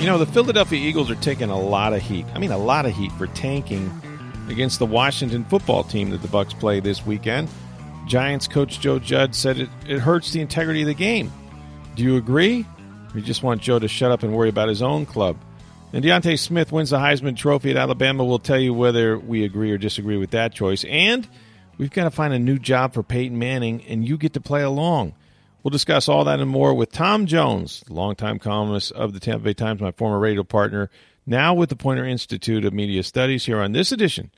You know, the Philadelphia Eagles are taking a lot of heat. I mean, a lot of heat for tanking against the Washington football team that the Bucks play this weekend. Giants coach Joe Judge said it, it hurts the integrity of the game. Do you agree? Or you just want Joe to shut up and worry about his own club? And DeVonta Smith wins the Heisman Trophy at Alabama. We'll tell you whether we agree or disagree with that choice. And we've got to find a new job for Peyton Manning, and you get to play along. We'll discuss all that and more with Tom Jones, longtime columnist of the Tampa Bay Times, my former radio partner, now with the Poynter Institute of Media Studies, here on this edition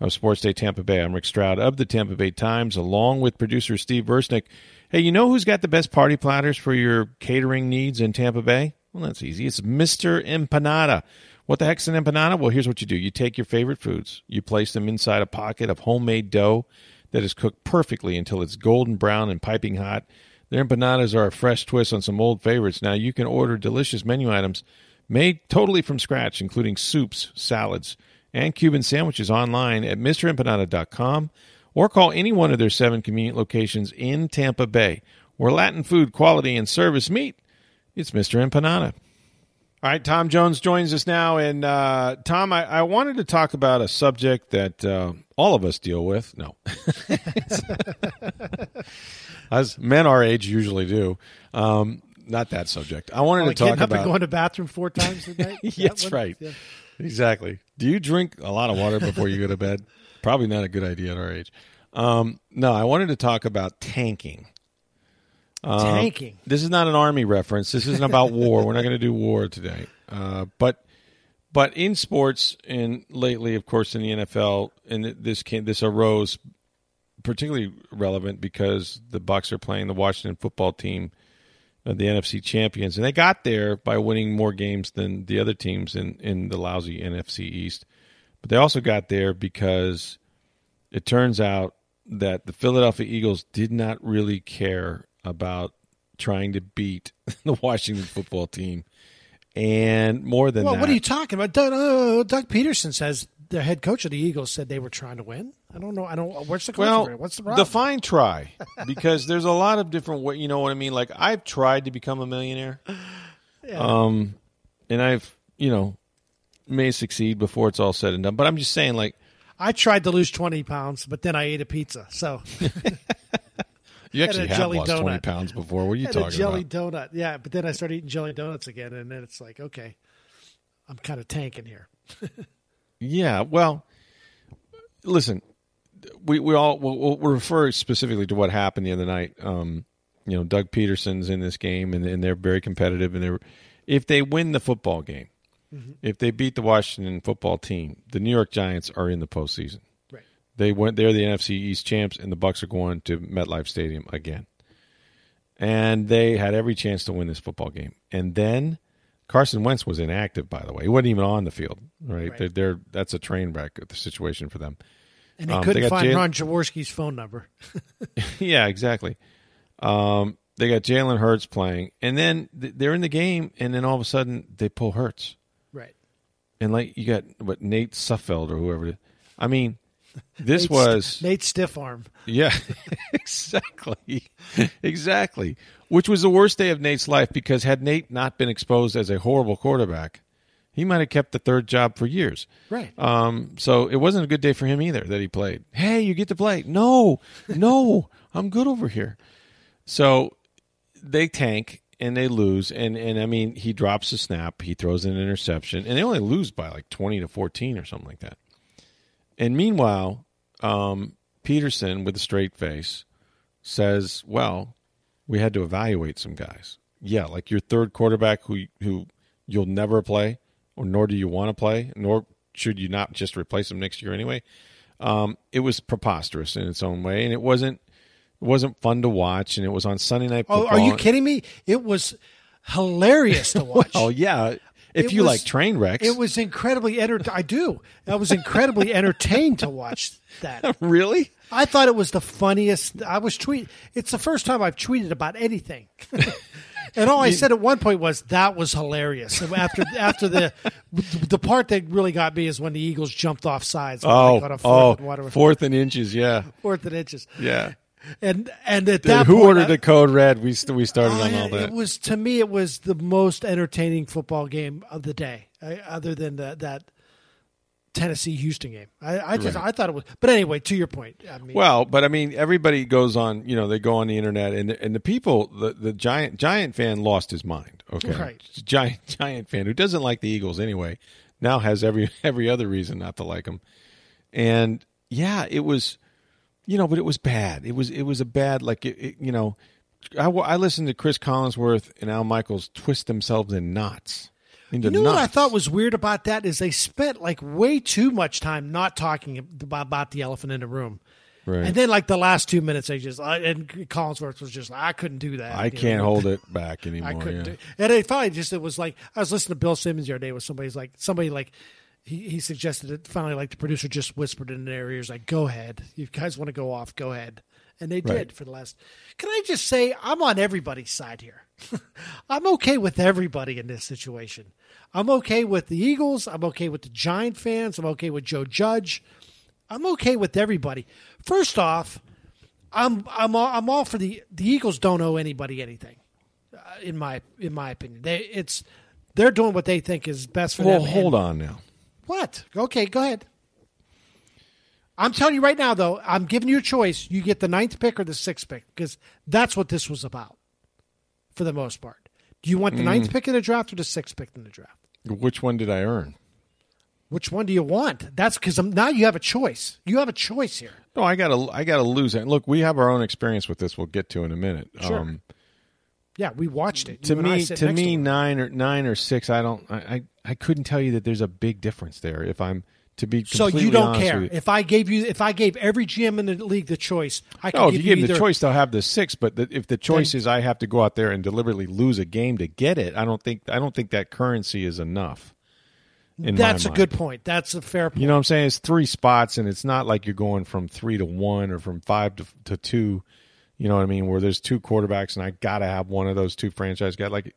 of Sports Day Tampa Bay. I'm Rick Stroud of the Tampa Bay Times, along with producer Steve Versnick. Hey, you know who's got the best party platters for your catering needs in Tampa Bay? Well, that's easy. It's Mr. Empanada. What the heck's an empanada? Well, here's what you do you take your favorite foods, you place them inside a pocket of homemade dough that is cooked perfectly until it's golden brown and piping hot. Their empanadas are a fresh twist on some old favorites. Now, you can order delicious menu items made totally from scratch, including soups, salads, and Cuban sandwiches online at MrEmpanada.com or call any one of their seven convenient locations in Tampa Bay. Where Latin food quality and service meet, it's Mr. Empanada. All right, Tom Jones joins us now. And uh, Tom, I, I, wanted to talk about a subject that uh, all of us deal with. No. As men our age usually do. Um, not that subject. I wanted oh, to talk getting up about and going to the bathroom four times a day. Is That's that what- right. yeah. Exactly. Do you drink a lot of water before you go to bed? Probably not a good idea at our age. Um, no, I wanted to talk about tanking. Um, Tanking. This is not an army reference. This isn't about war. We're not going to do war today. Uh, but but in sports and lately, of course, in the NFL, and this came this arose particularly relevant because the Bucks are playing the Washington football team, uh, the NFC champions, and they got there by winning more games than the other teams in in the lousy NFC East. But they also got there because it turns out that the Philadelphia Eagles did not really care about trying to beat the Washington football team. And more than Well, that, what are you talking about? Doug, uh, Doug Pederson says the head coach of the Eagles said they were trying to win. I don't know. I don't. What's the well. What's the problem? define try because there's a lot of different way. You know what I mean? Like I've tried to become a millionaire, um, and I've you know may succeed before it's all said and done. But I'm just saying, like I tried to lose twenty pounds, but then I ate a pizza. So you actually have lost twenty pounds before. What are you had a jelly about? donut. Yeah, but then I started eating jelly donuts again, and then it's like, okay, I'm kind of tanking here. Yeah, well, listen, we we all we'll, we'll refer specifically to what happened the other night. Um, you know, Doug Pederson's in this game, and, and they're very competitive. And they're if they win the football game, if they beat the Washington football team, the New York Giants are in the postseason. Right. They went. They're the NFC East champs, and the Bucks are going to MetLife Stadium again. And they had every chance to win this football game. And then Carson Wentz was inactive. By the way, he wasn't even on the field. Right? Right. They're, they're that's a train wreck the situation for them. And they Um, couldn't they find Jalen- Ron Jaworski's phone number. yeah, exactly. Um, they got Jalen Hurts playing, and then they're in the game, and then all of a sudden they pull Hurts, Right. and like you got what Nate Sudfeld or whoever. I mean, this Nate was St- Nate Stiffarm. yeah, exactly, exactly. Which was the worst day of Nate's life because had Nate not been exposed as a horrible quarterback, he might have kept the third job for years. Right. Um, so it wasn't a good day for him either that he played. Hey, you get to play. No, no, I'm good over here. So they tank and they lose. And, and I mean, he drops a snap, he throws an interception, and they only lose by like 20 to 14 or something like that. And meanwhile, um, Pederson, with a straight face, says, Well, we had to evaluate some guys. Yeah, like your third quarterback who who you'll never play, or nor do you want to play, nor should you not just replace him next year anyway. Um, it was preposterous in its own way, and it wasn't It wasn't fun to watch, and it was on Sunday Night Oh, are you kidding me? It was hilarious to watch. Oh yeah, if you was- like train wrecks. It was incredibly enter- I do. I was incredibly entertained to watch that. really. I thought it was the funniest. I was tweet. It's the first time I've tweeted about anything. and all I said at one point was that was hilarious. And After after the the part that really got me is when the Eagles jumped off sides. Oh, a oh, and fourth and inches. Yeah, fourth and inches. yeah. And and at that Who point, ordered I- the code red? We st- we started Oh, on all that. It was to me, it was the most entertaining football game of the day, uh, other than the, that Tennessee Houston game. I, I just I thought it was. But anyway, to your point, I mean, Well, but I mean, everybody goes on. You know, they go on the internet, and and the people, the the giant giant fan lost his mind. Okay, Right. Giant giant fan who doesn't like the Eagles anyway, now has every every other reason not to like them. And yeah, it was, you know, but it was bad. It was it was a bad like it, it, you know. I, I listened to Chris Collinsworth and Al Michaels twist themselves in knots. Into you know what I thought was weird about that is they spent like way too much time not talking about, about the elephant in the room. Right. And then, like the last two minutes, they just I, and Collinsworth was just, I couldn't do that. I can't know? hold it back anymore. I couldn't yeah. do. And it finally just it was like I was listening to Bill Simmons the other day with somebody's like somebody like he, he suggested it finally like the producer just whispered in their ears like go ahead you guys want to go off go ahead and they did for the last. Can I just say I'm on everybody's side here. I'm okay with everybody in this situation. I'm okay with the Eagles. I'm okay with the Giant fans. I'm okay with Joe Judge. I'm okay with everybody. First off, I'm I'm all, I'm all for the the Eagles. Don't owe anybody anything, uh, in my in my opinion. They it's they're doing what they think is best for Well, them. hold and- on now. What? Okay, go ahead. I'm telling you right now, though, I'm giving you a choice. You get the ninth pick or the sixth pick because that's what this was about, for the most part. Do you want the Mm. ninth pick in the draft or the sixth pick in the draft? Which one did I earn? Which one do you want? That's because now you have a choice. You have a choice here. No, I gotta, I gotta lose it. Look, we have our own experience with this. We'll get to in a minute. Sure. Yeah, we watched it. to You me, to me, him. nine or nine or six. I don't. I, I, I couldn't tell you that there's a big difference there. If I'm to be So you don't care you. if I gave you if I gave every GM in the league the choice. I could No, if give you give them the choice, they'll have the six. But the, if the choice is I have to go out there and deliberately lose a game to get it, I don't think I don't think that currency is enough. That's a mind. good point. That's a fair point. You know what I'm saying? It's three spots, and it's not like you're going from three to one or from five to, to two. You know what I mean? Where there's two quarterbacks, and I got to have one of those two franchise guys. Like,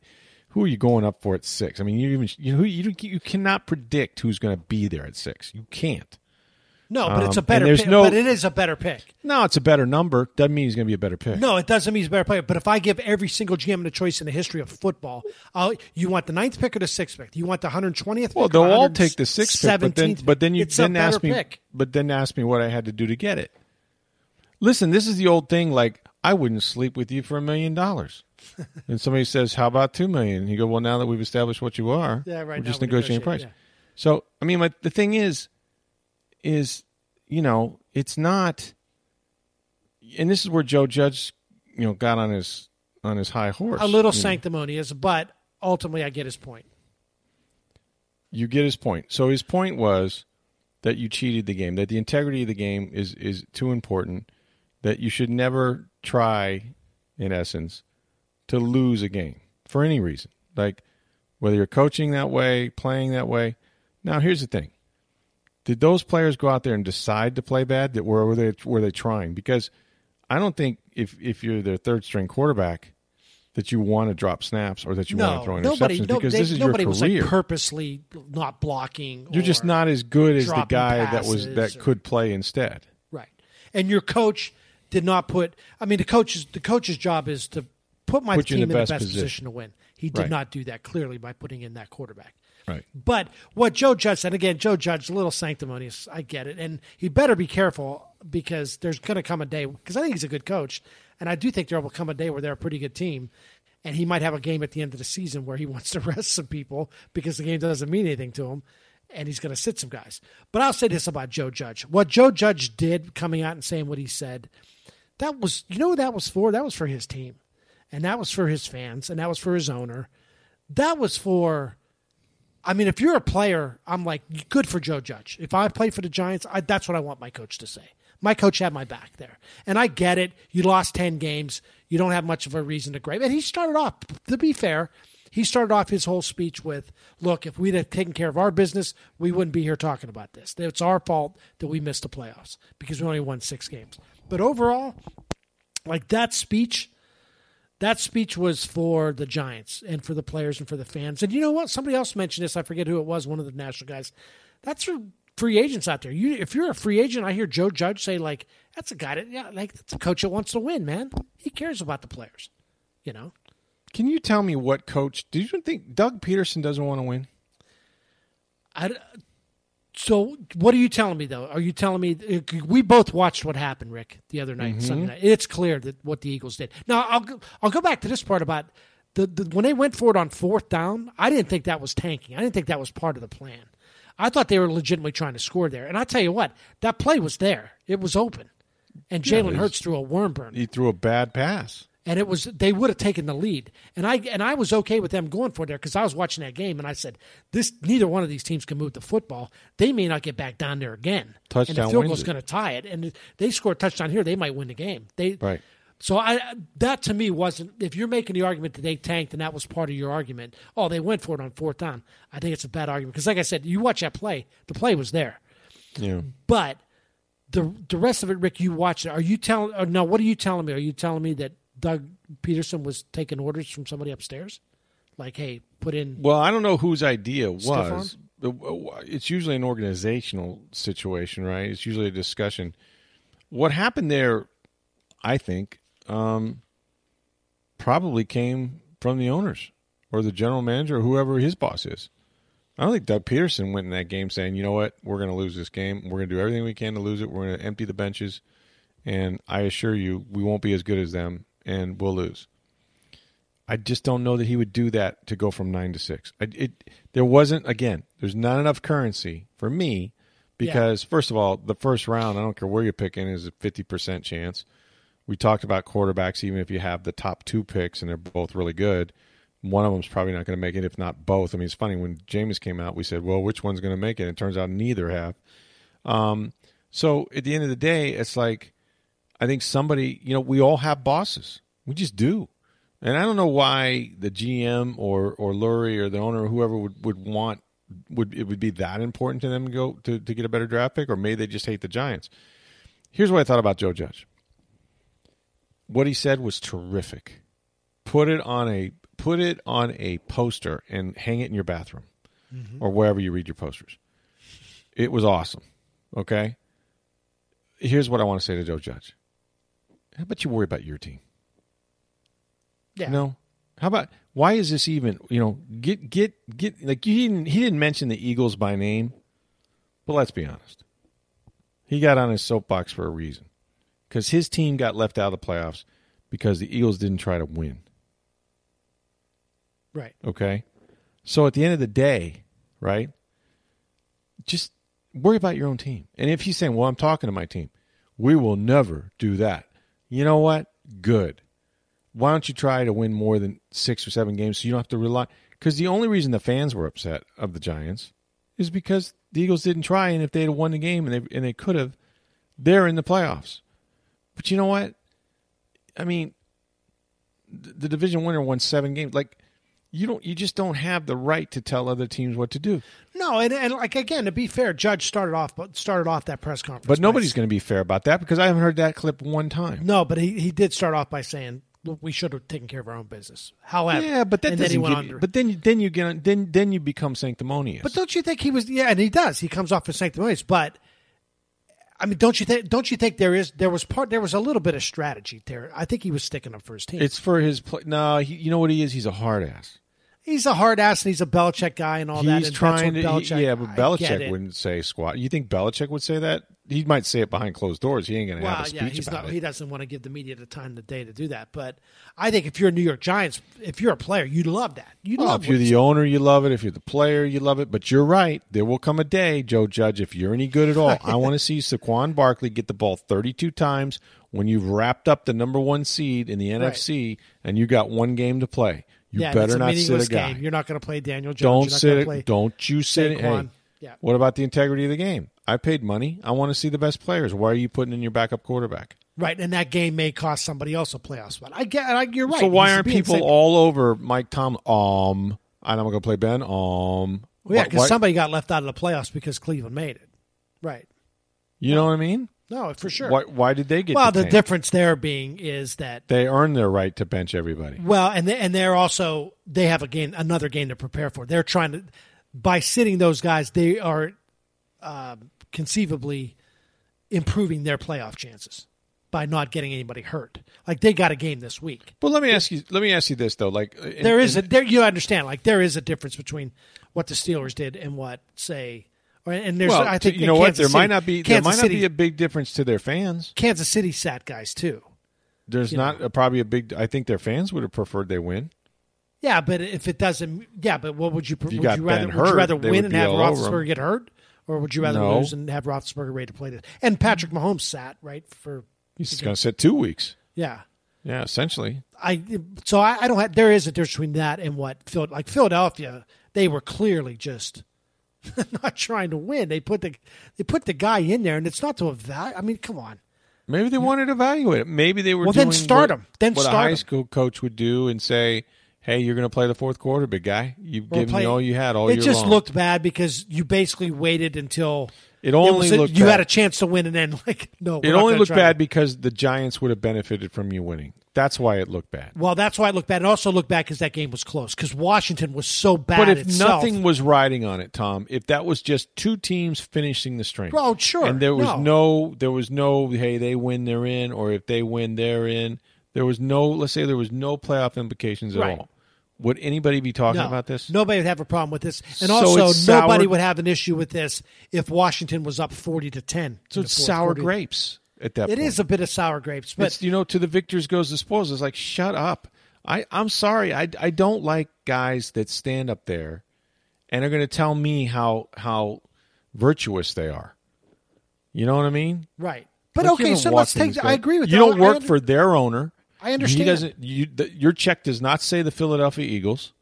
who are you going up for at six? I mean, you even you know, you you cannot predict who's going to be there at six. You can't. no, but it's um, a better there's pick. no- but it is a better pick. No, it's a better number. Doesn't mean he's going to be a better pick. No, it doesn't mean he's a better player. But if I give every single GM the choice in the history of football, uh, you want the ninth pick or the sixth pick? You want the 120th Well, pick? or they'll all take the sixth pick, but then 117th but then you It's a then ask me pick. but then ask me what I had to do to get it. Listen, this is the old thing. Like I wouldn't sleep with you for a million dollars. And somebody says, "How about two million? You go, "Well, now that we've established what you are, Yeah, right we're just negotiating price." So, I mean, my, the thing is, is you know, it's not, and this is where Joe Judge, you know, got on his on his high horse. A little you know. sanctimonious, but ultimately I get his point. you get his point. So his point was that you cheated the game, that the integrity of the game is is too important, that you should never try, in essence, to lose a game for any reason. Like whether you're coaching that way, playing that way. Now here's the thing. Did those players go out there and decide to play bad? That were, were they were they trying? Because I don't think if if you're their third string quarterback that you want to drop snaps or that you want to throw interceptions no, because they- this is your nobody career. was like purposely not blocking. You're just not as good as the guy that was that or- could play instead. Right. And your coach did not put I mean the coach's the coach's job is to put my Put team in the best position. position. to win. He did Right. not do that clearly by putting in that quarterback. Right. But what Joe Judge said again, Joe Judge a little sanctimonious. I get it, and he better be careful because there's going to come a day because I think he's a good coach, and I do think there will come a day where they're a pretty good team, and he might have a game at the end of the season where he wants to rest some people because the game doesn't mean anything to him, and he's going to sit some guys. But I'll say this about Joe Judge: what Joe Judge did, coming out and saying what he said, that was you know that was for? That was for his team, and that was for his fans, and that was for his owner. That was for I mean, if you're a player, I'm like, good for Joe Judge. If I play for the Giants, I, that's what I want my coach to say. My coach had my back there. And I get it. You lost 10 games. You don't have much of a reason to gripe. And he started off, to be fair, he started off his whole speech with, look, if we'd have taken care of our business, we wouldn't be here talking about this. It's our fault that we missed the playoffs because we only won six games. But overall, like that speech, that speech was for the Giants and for the players and for the fans. And you know what? Somebody else mentioned this. I forget who it was. One of the national guys. That's for free agents out there. You, if you're a free agent, I hear Joe Judge say like, "That's a guy that, yeah, like that's a coach that wants to win, man. He cares about the players." You know. Can you tell me what coach? Do you think Doug Pederson doesn't want to win? I, so what are you telling me though? Are you telling me we both watched what happened, Rick, the other night, mm-hmm. Sunday night? It's clear that what the Eagles did. Now I'll go, I'll go back to this part about the, the when they went for it on fourth down. I didn't think that was tanking. I didn't think that was part of the plan. I thought they were legitimately trying to score there. And I tell you what, that play was there. It was open, and Jalen yeah, Hurts threw a worm burn. He threw a bad pass and it was they would have taken the lead. And I and I was okay with them going for it there because I was watching that game and I said, this neither one of these teams can move the football. They may not get back down there again. Touchdown and the field goal's going to tie it. And they score a touchdown here, they might win the game. They right. So I that to me wasn't if you're making the argument that they tanked and that was part of your argument. Oh, they went for it on fourth down. I think it's a bad argument because like I said, you watch that play, the play was there. Yeah. But the the rest of it, Rick, you watch it. Are you telling? no, what are you telling me? Are you telling me that Doug Pederson was taking orders from somebody upstairs? Like, hey, put in. Well, I don't know whose idea was. It's usually an organizational situation, right? It's usually a discussion. What happened there, I think, um, probably came from the owners or the general manager or whoever his boss is. I don't think Doug Pederson went in that game saying, you know what, we're going to lose this game. We're going to do everything we can to lose it. We're going to empty the benches. And I assure you, we won't be as good as them and we'll lose. I just don't know that he would do that to go from nine to six. I, it there wasn't again. There's not enough currency for me because yeah. first of all, the first round, I don't care where you're picking, is a fifty percent chance. We talked about quarterbacks. Even if you have the top two picks and they're both really good, one of them's probably not going to make it. If not both, I mean, it's funny when Jameis came out, we said, "Well, which one's going to make it?" And it turns out neither have. Um, so at the end of the day, it's like I think somebody, you know, we all have bosses. We just do. And I don't know why the GM or or Lurie or the owner or whoever would, would want would it would be that important to them to go to, to get a better draft pick, or maybe they just hate the Giants. Here's what I thought about Joe Judge. What he said was terrific. Put it on a put it on a poster and hang it in your bathroom mm-hmm. or wherever you read your posters. It was awesome. Okay. Here's what I want to say to Joe Judge. How about you worry about your team? Yeah. You know, how about why is this even? You know, get get get like he didn't he didn't mention the Eagles by name, but let's be honest, he got on his soapbox for a reason, because his team got left out of the playoffs because the Eagles didn't try to win. Right. Okay. So at the end of the day, right? Just worry about your own team. And if he's saying, "Well, I'm talking to my team," we will never do that you know what? Good. Why don't you try to win more than six or seven games so you don't have to rely? Because the only reason the fans were upset of the Giants is because the Eagles didn't try, and if they had won the game and they and they could have, they're in the playoffs. But you know what? I mean, the division winner won seven games. Like you don't you just don't have the right to tell other teams what to do. No, and, and like again, to be fair, Judge started off but started off that press conference. But nobody's going to be fair about that because I haven't heard that clip one time. No, but he, he did start off by saying we should have taken care of our own business. However, yeah, but that doesn't give you, But then then you get then then you become sanctimonious. But don't you think he was? Yeah, and he does. He comes off as sanctimonious, but. I mean, don't you think? Don't you think there is there was part there was a little bit of strategy there? I think he was sticking up for his team. It's for his play. No, he, you know what he is? He's a hard ass he's a hard ass and he's a Belichick guy and all he's that. He's trying to, he, yeah, but Belichick wouldn't say squat. You think Belichick would say that? He might say it behind closed doors. He ain't going to well, have a speech yeah, about not, it. He doesn't want to give the media the time of the day to do that. But I think if you're a New York Giants, if you're a player, you'd love that. You well, love. If you're the owner, you love it. If you're the player, you love it. But you're right. There will come a day, Joe Judge, if you're any good at all. I want to see Saquon Barkley get the ball 32 times when you've wrapped up the number one seed in the NFC right. and you got one game to play. You yeah, better not sit a guy. Game. You're not going to play Daniel Jones. Don't sit. Play don't you sit? Hey, Yeah. What about the integrity of the game? I paid money. I want to see the best players. Why are you putting in your backup quarterback? Right, and that game may cost somebody else a playoff spot. I get, I, you're right. So why aren't people sick. all over Mike Tom? Um, and I'm going to play Ben. Um, Well, yeah, because somebody got left out of the playoffs because Cleveland made it. Right. You know what I mean? No, for sure. Why? Why did they get? well, to the difference there being is that They earn their right to bench everybody. well, and they, and they're also they have a game, another game to prepare for. They're trying to by sitting those guys, they are um, conceivably improving their playoff chances by not getting anybody hurt. Like they got a game this week. But let me ask you. Let me ask you this though. Like in- There is a there you understand like there is a difference between what the Steelers did and what say and there's well, I think you know what? There might not be. There Kansas might not City, be a big difference to their fans. Kansas City sat guys too. There's not a, probably a big. I think their fans would have preferred they win. Yeah, but if it doesn't, yeah, but what would you? you would you rather? Ben would you rather win and have. Roethlisberger get hurt, or would you rather No. lose and have Roethlisberger ready to play this? And Patrick Mahomes sat right for He's going to sit two weeks. yeah. Yeah, essentially. I so I, I don't have. There is a difference between that and what Phil like Philadelphia. They were clearly just not trying to win. They put the they put the guy in there, and it's not to evaluate. I mean, come on. Maybe they wanted to evaluate it. Maybe they were. Well, then start what, 'em. Then what start a high 'em. school coach would do and say, "Hey, you're going to play the fourth quarter, big guy. You've Or given play- me all you had all It year It just long." looked bad because you basically waited until It only was- looked you bad. had a chance to win, and then like no, It only looked bad to- because the Giants would have benefited from you winning. That's why it looked bad. Well, that's why it looked bad. It also looked bad because that game was close. Because Washington was so bad But if itself. nothing was riding on it, Tom, if that was just two teams finishing the string, Oh, sure. and there was No. no, there was no, hey, they win, they're in, or if they win, they're in. There was no, let's say, there was no playoff implications at Right. all. Would anybody be talking no, about this? nobody would have a problem with this, and So also sour- nobody would have an issue with this if Washington was up forty to ten. So it's sour quarter. grapes at that It point. is a bit of sour grapes, but It's, you know, to the victors goes the spoils. It's like, shut up. I, I'm sorry. I, I don't like guys that stand up there and are going to tell me how how virtuous they are. You know what I mean? right. But Like, okay, so let's take. I agree with you. that. don't work for their owner. I understand. He doesn't. You, the, your check does not say the Philadelphia Eagles,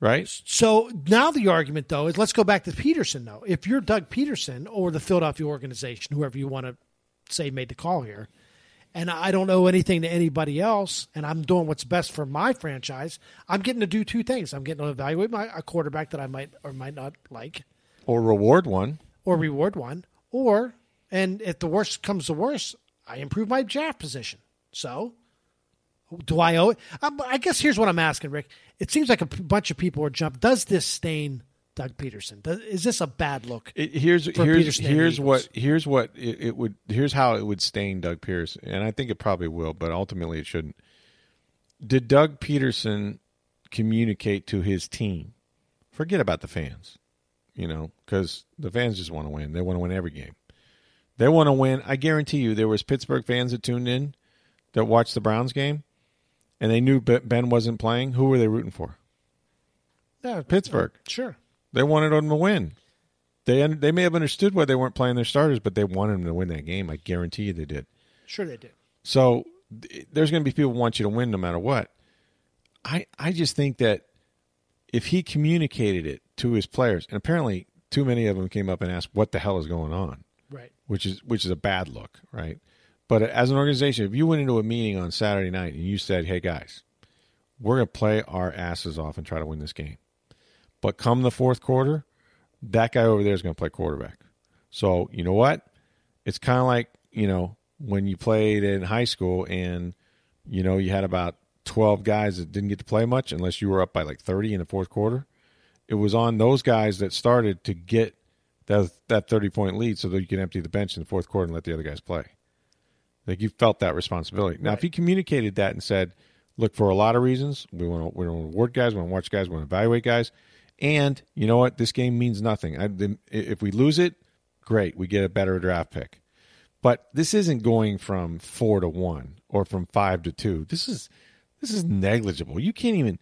right? So now the argument, though, is let's go back to Pederson, though. If you're Doug Pederson or the Philadelphia organization, whoever you want to say made the call here, and I don't owe anything to anybody else, and I'm doing what's best for my franchise, I'm getting to do two things. I'm getting to evaluate my a quarterback that I might or might not like, Or reward one. or reward one, or and if the worst comes to worst, I improve my draft position. So, do I owe it? Um, I guess here's what I'm asking, Rick. It seems like a p- bunch of people are jumping. Does this stain Doug Pederson? Does, is this a bad look? It, here's here's here's what here's what it, it would here's how it would stain Doug Pederson, and I think it probably will, but ultimately it shouldn't. Did Doug Pederson communicate to his team? Forget about the fans, you know, because the fans just want to win. They want to win every game. They want to win. I guarantee you, there was Pittsburgh fans that tuned in that watched the Browns game, and they knew Ben wasn't playing. Who were they rooting for? Yeah, Pittsburgh. Sure. They wanted them to win. They they may have understood why they weren't playing their starters, but they wanted them to win that game. I guarantee you they did. Sure they did. So th- there's going to be people who want you to win no matter what. I I just think that if he communicated it to his players, and apparently too many of them came up and asked what the hell is going on, Right. which is which is a bad look, right? But as an organization, if you went into a meeting on Saturday night and you said, "Hey guys, we're going to play our asses off and try to win this game," but come the fourth quarter, that guy over there is going to play quarterback. So you know what? It's kind of like you know when you played in high school and you know you had about twelve guys that didn't get to play much unless you were up by like thirty in the fourth quarter. It was on those guys that started to get that that thirty point lead so that you can empty the bench in the fourth quarter and let the other guys play. Like you felt that responsibility. Now, if he communicated that and said, "Look, for a lot of reasons, we want to we want to reward guys, we want to watch guys, we want to evaluate guys, and you know what? This game means nothing. I, the, if we lose it, great, we get a better draft pick. But this isn't going from four to one or from five to two. This is this is negligible. You can't even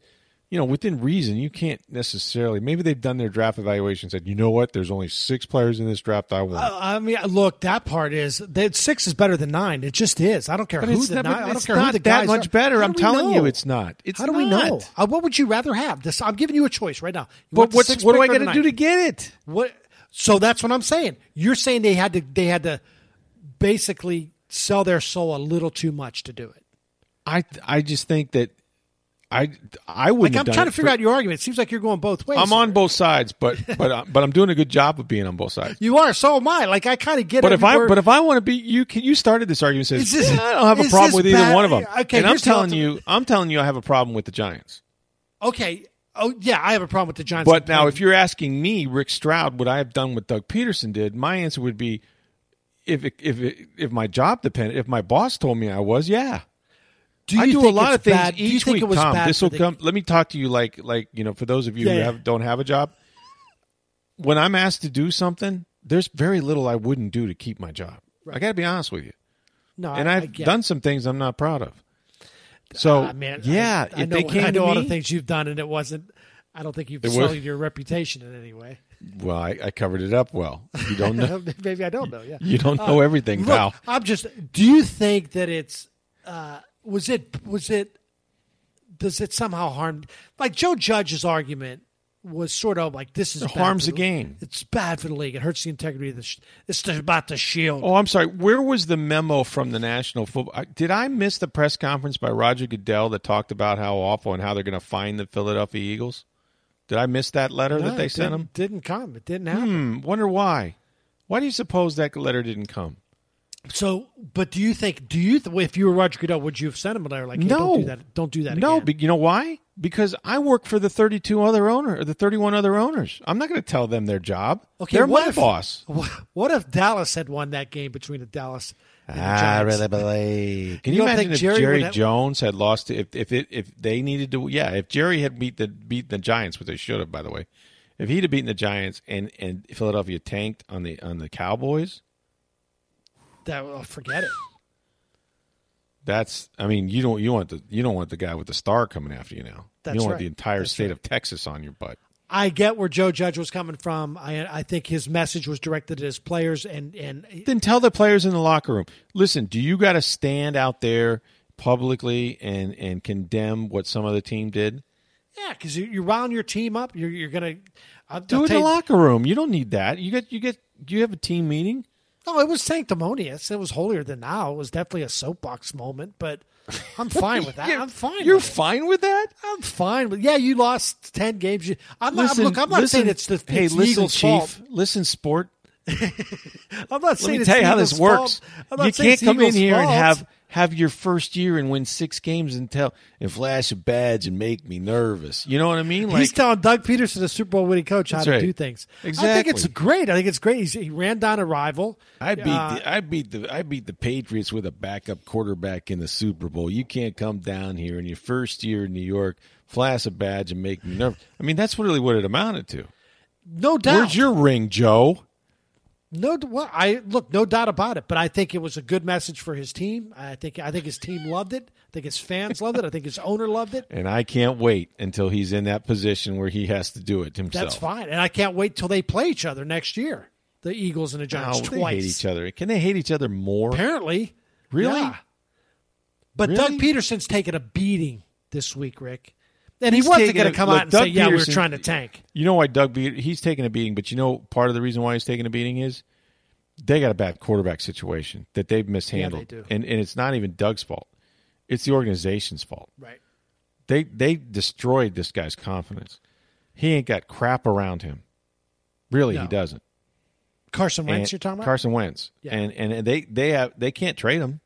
you know, within reason, you can't necessarily. Maybe they've done their draft evaluation, and said, you know what, there's only six players in this draft I want. Uh, I mean, look, that part is that six is better than nine. It just is. I don't care but who it's, the nine. I don't care not who the that guys much are. better. I'm we telling you, know? it's not. It's How do we not. know? Uh, what would you rather have? This, I'm giving you a choice right now. You But want the what's sixth what do I got to do to get it? What? So that's what I'm saying. You're saying they had to they had to basically sell their soul a little too much to do it. I I just think that I I wouldn't. Like I'm trying to figure for- out your argument. It seems like you're going both ways. I'm on here. both sides, but but uh, but I'm doing a good job of being on both sides. You are. So am I. Like I kind of get. It. But if I but if I want to be you can you started this argument says this- "Yeah, I don't have a problem with either bad?" one of them. Okay, and I'm telling you I'm telling you I have a problem with the Giants. okay, oh yeah, I have a problem with the Giants. But now if you're asking me Rick Stroud would I have done what Doug Pederson did? My answer would be if it, if it, if my job depended if my boss told me I was, yeah. Do you I do a lot of things bad? do you each think week, it was Tom. bad This will the- come. Let me talk to you like like you know for those of you Yeah, who yeah. have, don't have a job. When I'm asked to do something, there's very little I wouldn't do to keep my job. I got to be honest with you, No, and I, get done some things I'm not proud of. So Ah, man, yeah, I, I know, I know all me, the things you've done, and it wasn't. I don't think you've sullied your reputation in any way. well, I, I covered it up well. You don't know. Maybe I don't know. Yeah, you don't know everything, Look, pal. I'm just. Do you think that it's? Uh, was it? Was it? Does it somehow harm? Like Joe Judge's argument was sort of like this is It harms for the game. It's bad for the league. It hurts the integrity of the. Sh- it's about the shield. Oh, I'm sorry. Where was the memo from the National Football? Did I miss the press conference by Roger Goodell that talked about how awful and how they're going to find the Philadelphia Eagles? Did I miss that letter No, that they sent them? Didn't come. It didn't happen. Hmm. Wonder why. Why do you suppose that letter didn't come? So, but do you think? Do you? Th- if you were Roger Goodell, would you have sent him a letter like, hey, no, don't do that. Don't do that. No, again. but you know why? Because I work for the 32 other owner or the 31 other owners. I'm not going to tell them their job. Okay, they're my if- boss. What if Dallas had won that game between the Dallas and the ah, I really believe. Can You you, imagine if Jerry Jerry, Jones had lost? If if it if they needed to, yeah. If Jerry had beat the beat the Giants, which they should have, by the way, if he'd have beaten the Giants and and Philadelphia tanked on the on the Cowboys, That oh, forget it. that's. I mean, you don't you want the you don't want the guy with the star coming after you now. That's you don't want the entire That's state right. of Texas on your butt. I get where Joe Judge was coming from. I I think his message was directed at his players, and and Then tell the players in the locker room. Listen, do you got to stand out there publicly and and condemn what some other team did? yeah, because you, you round your team up. You're you're gonna I'll, Do I'll it in the locker room. You don't need that. You get you get. You have a team meeting? No, it was sanctimonious. It was holier than now. It was definitely a soapbox moment, but I'm fine with that. I'm fine. You're with it. fine with that? I'm fine with. Yeah, you lost ten games. You, I'm Listen, not. Look, I'm not listen- saying it's the hey, it's listen, Eagles' Chief. fault. Listen, sport. I'm not Let saying me it's tell you how this works. fault. I'm You can't come in here and have have your first year and win six games and tell and flash a badge and make me nervous. You know what I mean? He's telling Doug Pederson, a Super Bowl winning coach, how to right. do things. Exactly. I think it's great. I think it's great. He's, he ran down a rival. I beat Uh, the I beat the I beat the Patriots with a backup quarterback in the Super Bowl. You can't come down here in your first year in New York, flash a badge and make me nervous. I mean, that's really what it amounted to. no doubt. Where's your ring, Joe? No, well, I look, no doubt about it. But I think it was a good message for his team. I think I think his team loved it. I think his fans loved it. I think his owner loved it. And I can't wait until he's in that position where he has to do it himself. That's fine. And I can't wait till they play each other next year. The Eagles and the Giants Oh, they twice. hate each other. Can they hate each other more? Apparently, Really? Yeah. But Really? Doug Pederson's taking a beating this week, Rick. And he wasn't going to come look, out and Doug say, "Yeah, we were trying to tank." You know why Doug beat he's taking a beating, but you know part of the reason why he's taking a beating is they got a bad quarterback situation that they've mishandled. do. And and it's not even Doug's fault. It's the organization's fault. Right. They they destroyed this guy's confidence. He ain't got crap around him. Really, he doesn't. Carson Wentz, And- you're talking about? Carson Wentz. Yeah. And and they they have they can't trade him.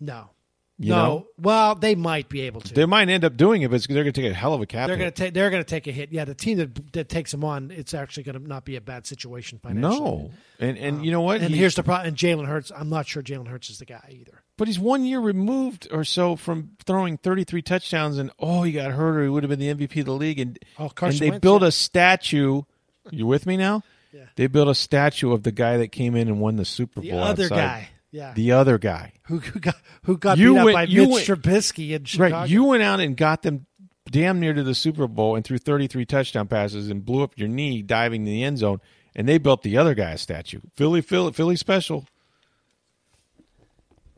No. You no. know? Well, they might be able to. They might end up doing it, but they're going to take a hell of a cap. They're going to take. They're going to take a hit. Yeah, the team that that takes them on, it's actually going to not be a bad situation financially. no, and and you know what? And He- here's the problem. And Jalen Hurts, I'm not sure Jalen Hurts is the guy either. But he's one year removed or so from throwing 33 touchdowns, and oh, he got hurt, or he would have been the MVP of the league. And, Oh, Carson and they Wentz, built yeah. a statue. You with me now? Yeah. They built a statue of the guy that came in and won the Super Bowl. The other outside. guy. Yeah. The other guy. who, who got who got You beat up went- by you Mitch went- Trubisky in Chicago. Right. You went out and got them damn near to the Super Bowl and threw 33 touchdown passes and blew up your knee diving in the end zone. And they built the other guy a statue. Philly, Philly, Philly special.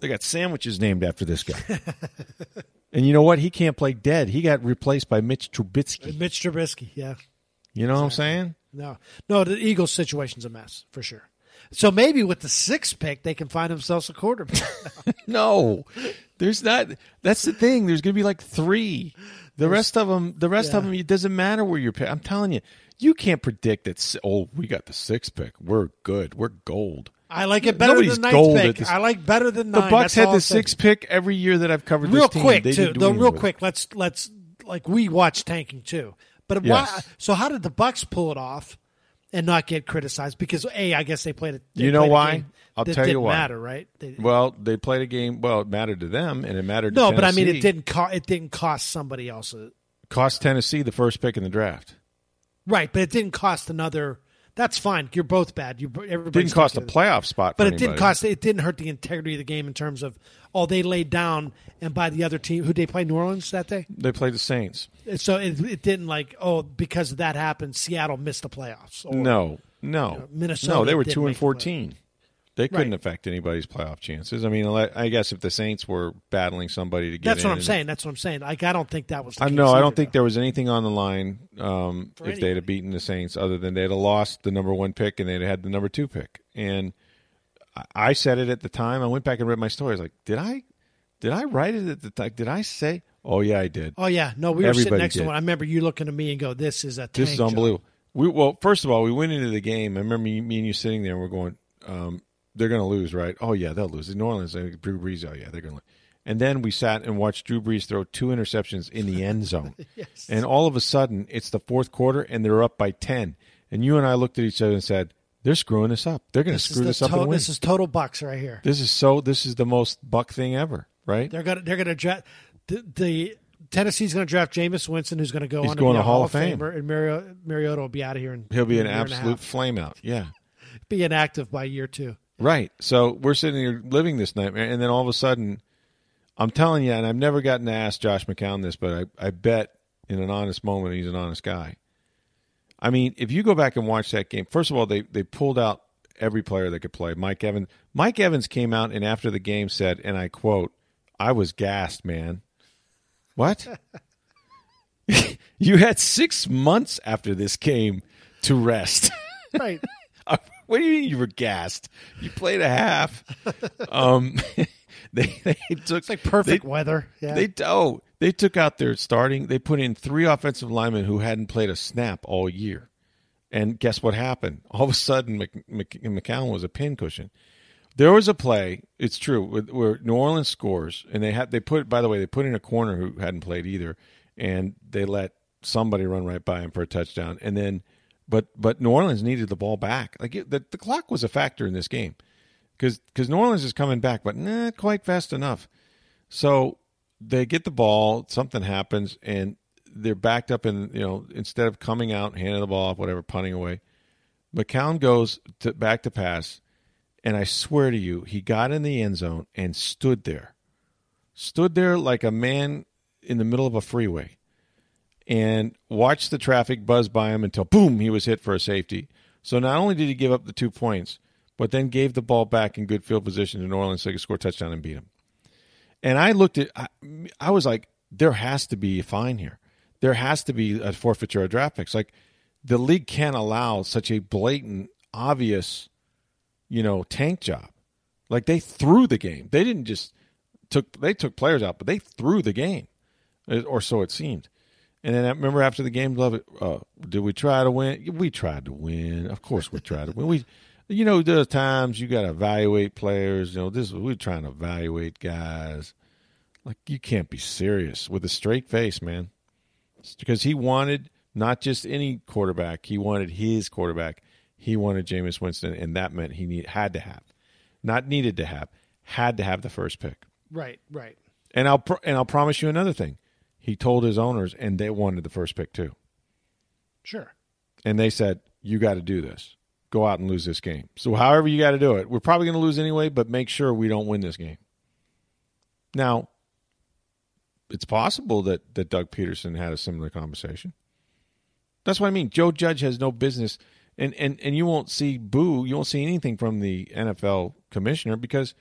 They got sandwiches named after this guy. and you know what? He can't play dead. He got replaced by Mitch Trubisky. Uh, Mitch Trubisky, yeah. You know what I'm saying? No, no, the Eagles' situation's a mess for sure. So maybe with the sixth pick, they can find themselves a quarterback. no, there's not. That's the thing. There's going to be like three. The rest of them, the rest Yeah. of them, it doesn't matter where you're. pick- I'm telling you, you can't predict that. Oh, we got the sixth pick. We're good. We're gold. I like it better Nobody's than ninth gold pick. I like better than The nine. Bucks That's had the sixth pick every year that I've covered real this team. quick They too. Though, real quick, let's let's like we watch tanking too. But Yes. why? So how did the Bucks pull it off and not get criticized? Because a, I guess they played it. they You know why? I'll tell you didn't why. Matter, right? They- Well, they played a game. Well, it mattered to them, and it mattered. To no, but I mean, it didn't. Co- it didn't cost somebody else. A, cost Tennessee the first pick in the draft. right, but it didn't cost another. That's fine. You're both bad. You everybody didn't cost a playoff spot, for But it didn't cost. It didn't hurt the integrity of the game in terms of oh they laid down and by the other team who they play New Orleans that day. They played the Saints. So it, it didn't like oh because that happened Seattle missed the playoffs. Or, No, no, Minnesota No, they were two and fourteen. They couldn't Right. affect anybody's playoff chances. I mean, I guess if the Saints were battling somebody to get That's what I'm saying. That's what I'm saying. Like I don't think that was. The I case no, I don't think though. there was anything on the line um, if they'd have beaten the Saints, other than they'd have lost the number one pick and they'd have had the number two pick. And I- said it at the time. I went back and read my story. I was like, did I, did I write it at the time? Did I say? Oh yeah, I did. Oh yeah, no, we were sitting next to one. I remember you looking at me and go, "This is a tank This is job." unbelievable. We well, first of all, we went into the game. I remember me, me and you sitting there, and we're going, um, "They're going to lose, right? Oh yeah, they'll lose. In New Orleans, think Drew Brees. Oh yeah, they're going to." lose. And then we sat and watched Drew Brees throw two interceptions in the end zone. Yes. And all of a sudden, it's the fourth quarter, and they're up by ten. And you and I looked at each other and said, "They're screwing us up. They're going to screw this up to- and. This is total bucks right here. this is so. This is the most buck thing ever, right? They're gonna they're gonna draft the, the Tennessee's gonna draft Jameis Winston, who's gonna go He's on to going be to a Hall Hall of Fame. Famer, and Mario, Mariota will be out of here. In, He'll be an a year and a absolute half. flame out. Yeah. be inactive by year two. Right. So we're sitting here living this nightmare, and then all of a sudden, I'm telling you, and I've never gotten to ask Josh McCown this, but I, I bet in an honest moment he's an honest guy. I mean, if you go back and watch that game, first of all, they they pulled out every player that could play. Mike Evans. Mike Evans came out and after the game said, and I quote, "I was gassed, man." What? you had six months after this game to rest. Right. What do you mean you were gassed? You played a half. um, they they took It's like perfect They, weather. Yeah. they oh they took out their starting. They put in three offensive linemen who hadn't played a snap all year, and guess what happened? All of a sudden, Mc, Mc, McCown was a pincushion. There was a play. It's true where, New Orleans scores, and they had they put. By the way, they put in a corner who hadn't played either, and they let somebody run right by him for a touchdown, and then. But but New Orleans needed the ball back. Like it, the, the clock was a factor in this game because because New Orleans is coming back, but not quite fast enough. So they get the ball, something happens, and they're backed up. And you know, instead of coming out, handing the ball off, whatever, punting away, McCown goes to back to pass, and I swear to you, he got in the end zone and stood there, stood there like a man in the middle of a freeway, and watched the traffic buzz by him until boom, he was hit for a safety. So not only did he give up the two points, but then gave the ball back in good field position to New Orleans so they could score a touchdown and beat him. And I looked at, I, I was like, there has to be a fine here. There has to be a forfeiture of draft picks. Like the league can't allow such a blatant, obvious, you know, tank job. Like they threw the game. They didn't just took they took players out, but they threw the game, or so it seemed. And then I remember after the game, love it. Uh, did we try to win? We tried to win. Of course, we tried to win. We, you know, there's times you got to evaluate players. You know, this we're trying to evaluate guys. Like you can't be serious with a straight face, man. It's because he wanted not just any quarterback. He wanted his quarterback. He wanted Jameis Winston, and that meant he need, had to have, not needed to have, had to have the first pick. right. Right. And I'll and I'll promise you another thing. He told his owners, and they wanted the first pick too. Sure. And they said, "You got to do this. Go out and lose this game. So, however you got to do it, we're probably going to lose anyway, but make sure we don't win this game." Now, it's possible that that Doug Pederson had a similar conversation. That's what I mean. Joe Judge has no business, and and and you won't see boo. You won't see anything from the NFL commissioner because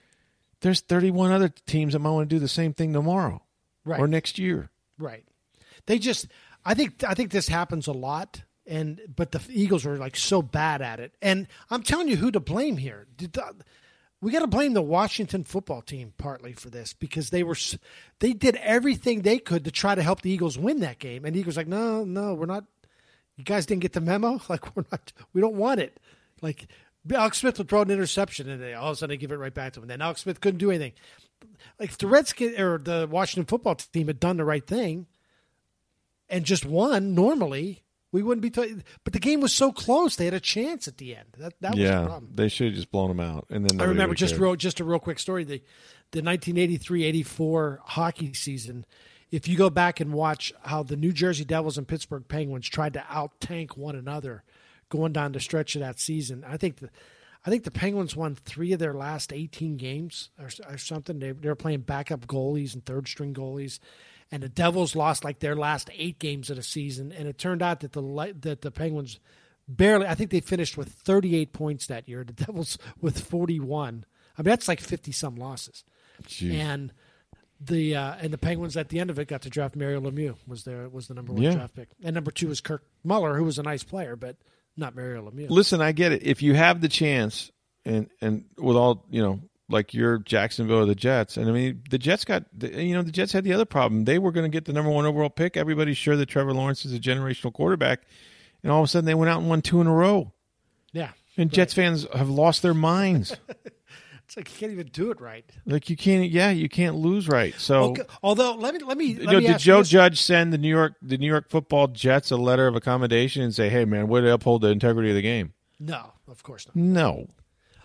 there's 31 other teams that might want to do the same thing tomorrow Right. or next year. Right. They just I think I think this happens a lot and but the Eagles were like so bad at it. And I'm telling you who to blame here. We got to blame the Washington football team partly for this because they were they did everything they could to try to help the Eagles win that game and the Eagles like no, no, we're not you guys didn't get the memo? Like we're not we don't want it. Like Alex Smith would throw an interception and they all of a sudden they give it right back to him. And then Alex Smith couldn't do anything. Like if the Redskins or the Washington football team had done the right thing and just won normally, we wouldn't be. T- but the game was so close; they had a chance at the end. That that was the yeah, problem. they should have just blown them out. And then I remember just real, just a real quick story. The the 1983-84 hockey season. If you go back and watch how the New Jersey Devils and Pittsburgh Penguins tried to out tank one another going down the stretch of that season, I think the I think the Penguins won three of their last 18 games or, or something. They, they were playing backup goalies and third string goalies, and the Devils lost like their last eight games of the season. And it turned out that the that the Penguins barely. I think they finished with 38 points that year. The Devils with 41. I mean, that's like 50 some losses. Jeez. And the uh, and the Penguins at the end of it got to draft Mario Lemieux was there was the number one Yeah. draft pick, and number two was Kirk Muller, who was a nice player, but not Mario Lemieux. Listen, I get it. If you have the chance, and and with all you know, like your Jacksonville or the Jets, and I mean the Jets got, you know, the Jets had the other problem. They were going to get the number one overall pick. Everybody's sure that Trevor Lawrence is a generational quarterback, and all of a sudden they went out and won two in a row. Yeah, And Jets fans have lost their minds. it's like you can't even do it right. like you can't, yeah, you can't lose right. So. Although let me let me let You know, me did Joe. Judge send the New York the New York Football Jets a letter of accommodation and say, "Hey, man, way to uphold the integrity of the game"? No, of course not. No.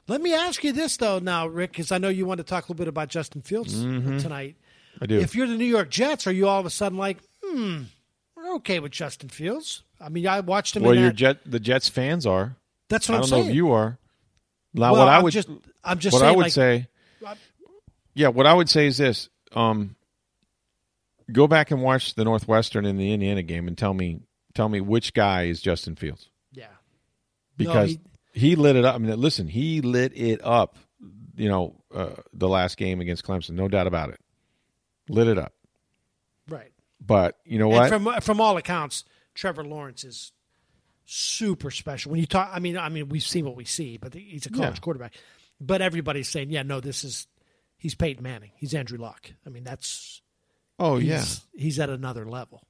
Let me ask you this though, now, Rick, because I know you want to talk a little bit about Justin Fields tonight. I do. If you're the New York Jets, are you all of a sudden like, hmm, we're okay with Justin Fields? I mean, I watched him. well, in your. Jet the Jets fans are. That's what I what don't I'm know saying. if you are. Now, well, what I I'm would just, I'm just what saying, I would like, say, yeah, what I would say is this: um, go back and watch the Northwestern and the Indiana game and tell me tell me which guy is Justin Fields yeah, because he- he, lit it up. I mean, listen, he lit it up. You know, uh, the last game against Clemson, no doubt about it, lit it up. right. But you know what? And from from all accounts, Trevor Lawrence is super special. When you talk, I mean, I mean, we've seen what we see, but he's a college Yeah. quarterback. But everybody's saying, yeah, no, this is he's Peyton Manning. He's Andrew Luck. I mean, that's oh he's, yeah. he's at another level.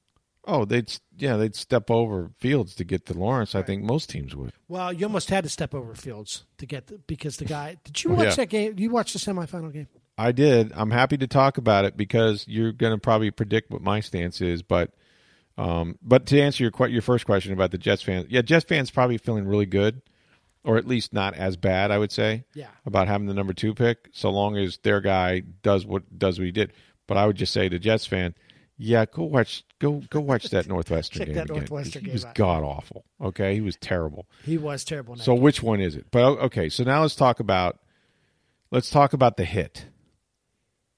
Oh, they'd yeah they'd step over Fields to get to Lawrence. I think most teams would. Well, you almost had to step over Fields to get the, because the guy. Did you watch yeah. that game? You watched the semifinal game? I did. I'm happy to talk about it because you're going to probably predict what my stance is. But, um, but to answer your your first question about the Jets fans, yeah, Jets fans probably feeling really good, or at least not as bad. I would say, Yeah. about having the number two pick, so long as their guy does what does what he did. But I would just say to Jets fan, yeah, go watch go go watch that Northwestern Check game that again. Northwestern he game was god awful. Okay, he was terrible. He was terrible. So game. which one is it? But okay, so now let's talk about let's talk about the hit.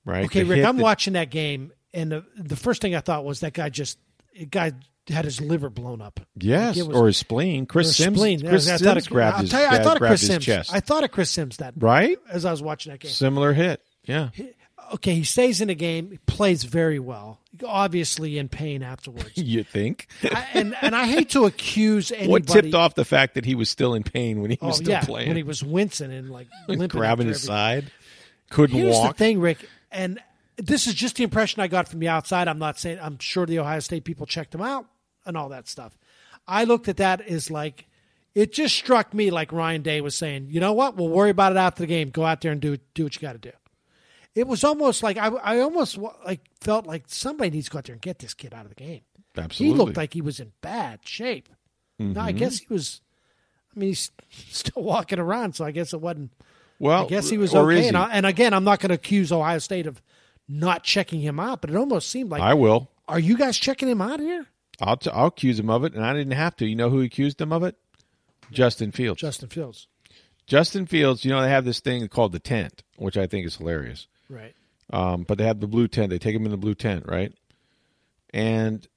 Right? Okay, The Rick, I'm that- watching that game, and the, the first thing I thought was that guy just guy had his liver blown up. Yes, Like, was- or his spleen. Chris Simms. spleen. Chris I, I Simms thought it, grabbed his, you, I thought of Chris Simms. chest. I thought of Chris Simms that right? as I was watching that game. Similar hit. Yeah. Okay, he stays in the game, he plays very well. Obviously in pain afterwards. You think? I, and and I hate to accuse anybody. what tipped off the fact that he was still in pain when he Oh was still yeah, playing? when he was wincing and like limping grabbing his side. Couldn't Here's walk. the thing, Rick, and this is just the impression I got from the outside. I'm not saying I'm sure the Ohio State people checked him out and all that stuff. I looked at that as like it just struck me like Ryan Day was saying, you know what? We'll worry about it after the game. Go out there and do do what you got to do. It was almost like I, I almost like felt like somebody needs to go out there and get this kid out of the game. Absolutely. He looked like he was in bad shape. Now I mm-hmm. guess he was. I mean, he's still walking around, so I guess it wasn't. well, I guess he was okay. Is And. I, and again, I'm not going to accuse Ohio State of not checking him out, but it almost seemed like, I will. are you guys checking him out here? I'll, t- I'll accuse him of it, and I didn't have to. You know who accused him of it? Justin Fields. Justin Fields. Justin Fields, you know, they have this thing called the tent, which I think is hilarious. Right. Um, but they have the blue tent. They take him in the blue tent, right? and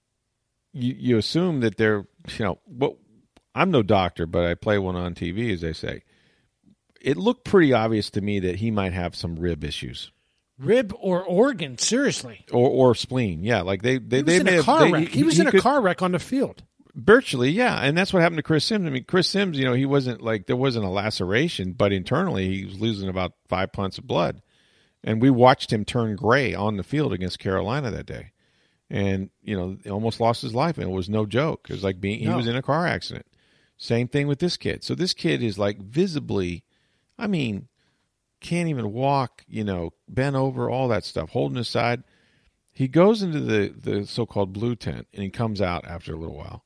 you you assume that they're you know what I'm no doctor, but I play one on TV, as they say. It looked pretty obvious to me that he might have some rib issues Rib or organ? Seriously, or or spleen. Yeah, like they they he was they in a car they- wreck. He, was in a could- car wreck on the field. virtually, yeah, and that's what happened to Chris Simms. I mean, Chris Simms, you know, he wasn't like there wasn't a laceration, but internally he was losing about five pints of blood, and we watched him turn gray on the field against Carolina that day, and you know, he almost lost his life, and it was no joke. It was like being he No. was in a car accident. Same thing with this kid. So this kid is like visibly, I mean, can't even walk, you know, bent over, all that stuff, holding his side. He goes into the, the so called blue tent and he comes out after a little while.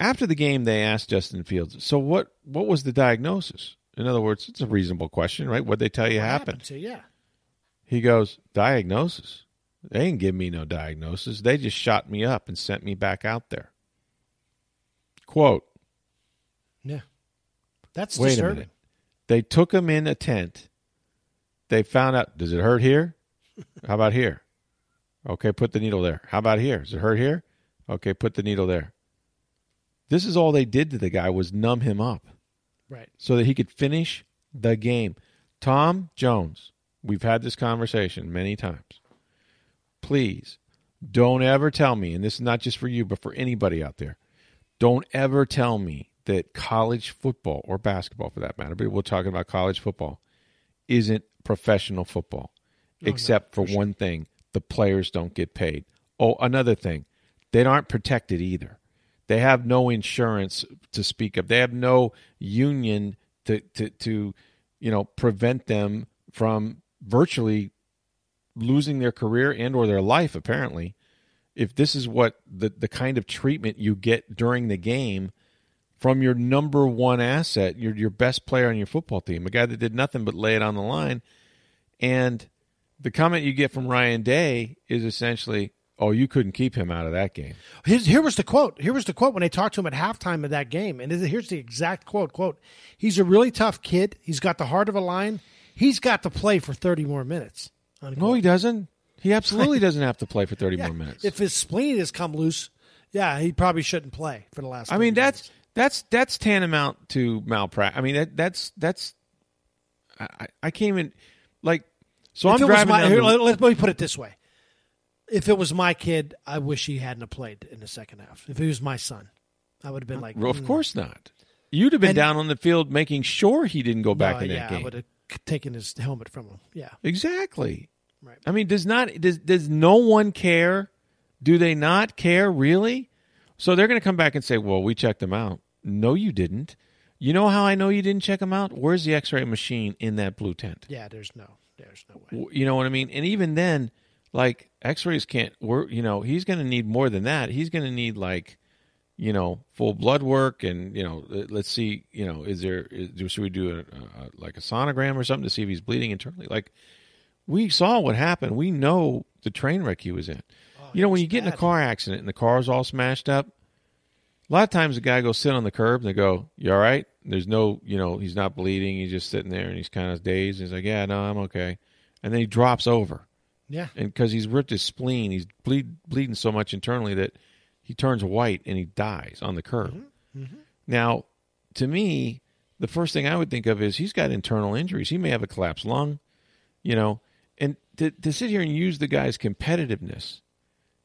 After the game, they asked Justin Fields, so what, what was the diagnosis? In other words, it's a reasonable question, right? What'd they tell you What happened? to? Yeah. He goes, diagnosis? They didn't give me no diagnosis. They just shot me up and sent me back out there. Quote, Yeah. That's Wait a disturbing. minute. They took him in a tent. They found out, does it hurt here? How about here? Okay, put the needle there. How about here? Does it hurt here? Okay, put the needle there. This is all they did to the guy was numb him up Right. so that he could finish the game. Tom Jones, we've had this conversation many times. Please don't ever tell me, and this is not just for you, but for anybody out there, don't ever tell me that college football or basketball for that matter, but we're talking about college football, isn't professional football, oh, except for one thing the players don't get paid. Oh, another thing, they aren't protected either. They have no insurance to speak of. They have no union to to, to you know prevent them from virtually losing their career and or their life apparently if this is what the the kind of treatment you get during the game from your number one asset your your best player on your football team a guy that did nothing but lay it on the line and the comment you get from Ryan Day is essentially oh you couldn't keep him out of that game here was the quote. Here was the quote when they talked to him at halftime of that game. And here's the exact quote. Quote, he's a really tough kid. He's got the heart of a lion. He's got to play for 30 more minutes. No he doesn't he absolutely doesn't have to play for 30 Yeah. more minutes If his spleen has come loose, yeah, he probably shouldn't play for the last I mean that's minutes. that's that's tantamount to malpractice. I mean that that's that's I, I- can't even like so If I'm driving my, here, let, let me put it this way. If it was my kid, I wish he hadn't played in the second half. If he was my son, I would have been like, Well, of mm, course not. You'd have been And- down on the field making sure he didn't go back no, in that yeah, I game. Taken his helmet from him. Yeah, Exactly. Right. I mean, does not does does no one care? Do they not care really? So they're going to come back and say, "Well, we checked them out." No, you didn't. You know how I know you didn't check them out? Where's the X-ray machine in that blue tent? yeah. There's no, there's no way. You know what I mean? And even then, like X-rays can't work. You know, he's going to need more than that. He's going to need like, you know, full blood work, and you know, let- let's see. You know, is there? Is, should we do a, a like a sonogram or something to see if he's bleeding internally? Like, we saw what happened. We know the train wreck he was in. you know, when you get in a car accident and the car's all smashed up, a lot of times the guy goes sit on the curb and they go, "You all right?" There's no, you know, he's not bleeding. He's just sitting there and he's kind of dazed. He's like, "Yeah, no, I'm okay," and then he drops over Yeah, and because he's ripped his spleen, he's bleed, bleeding so much internally that he turns white and he dies on the curb. Mm-hmm. Mm-hmm. Now, to me, the first thing I would think of is he's got internal injuries. He may have a collapsed lung, you know, and to, to sit here and use the guy's competitiveness.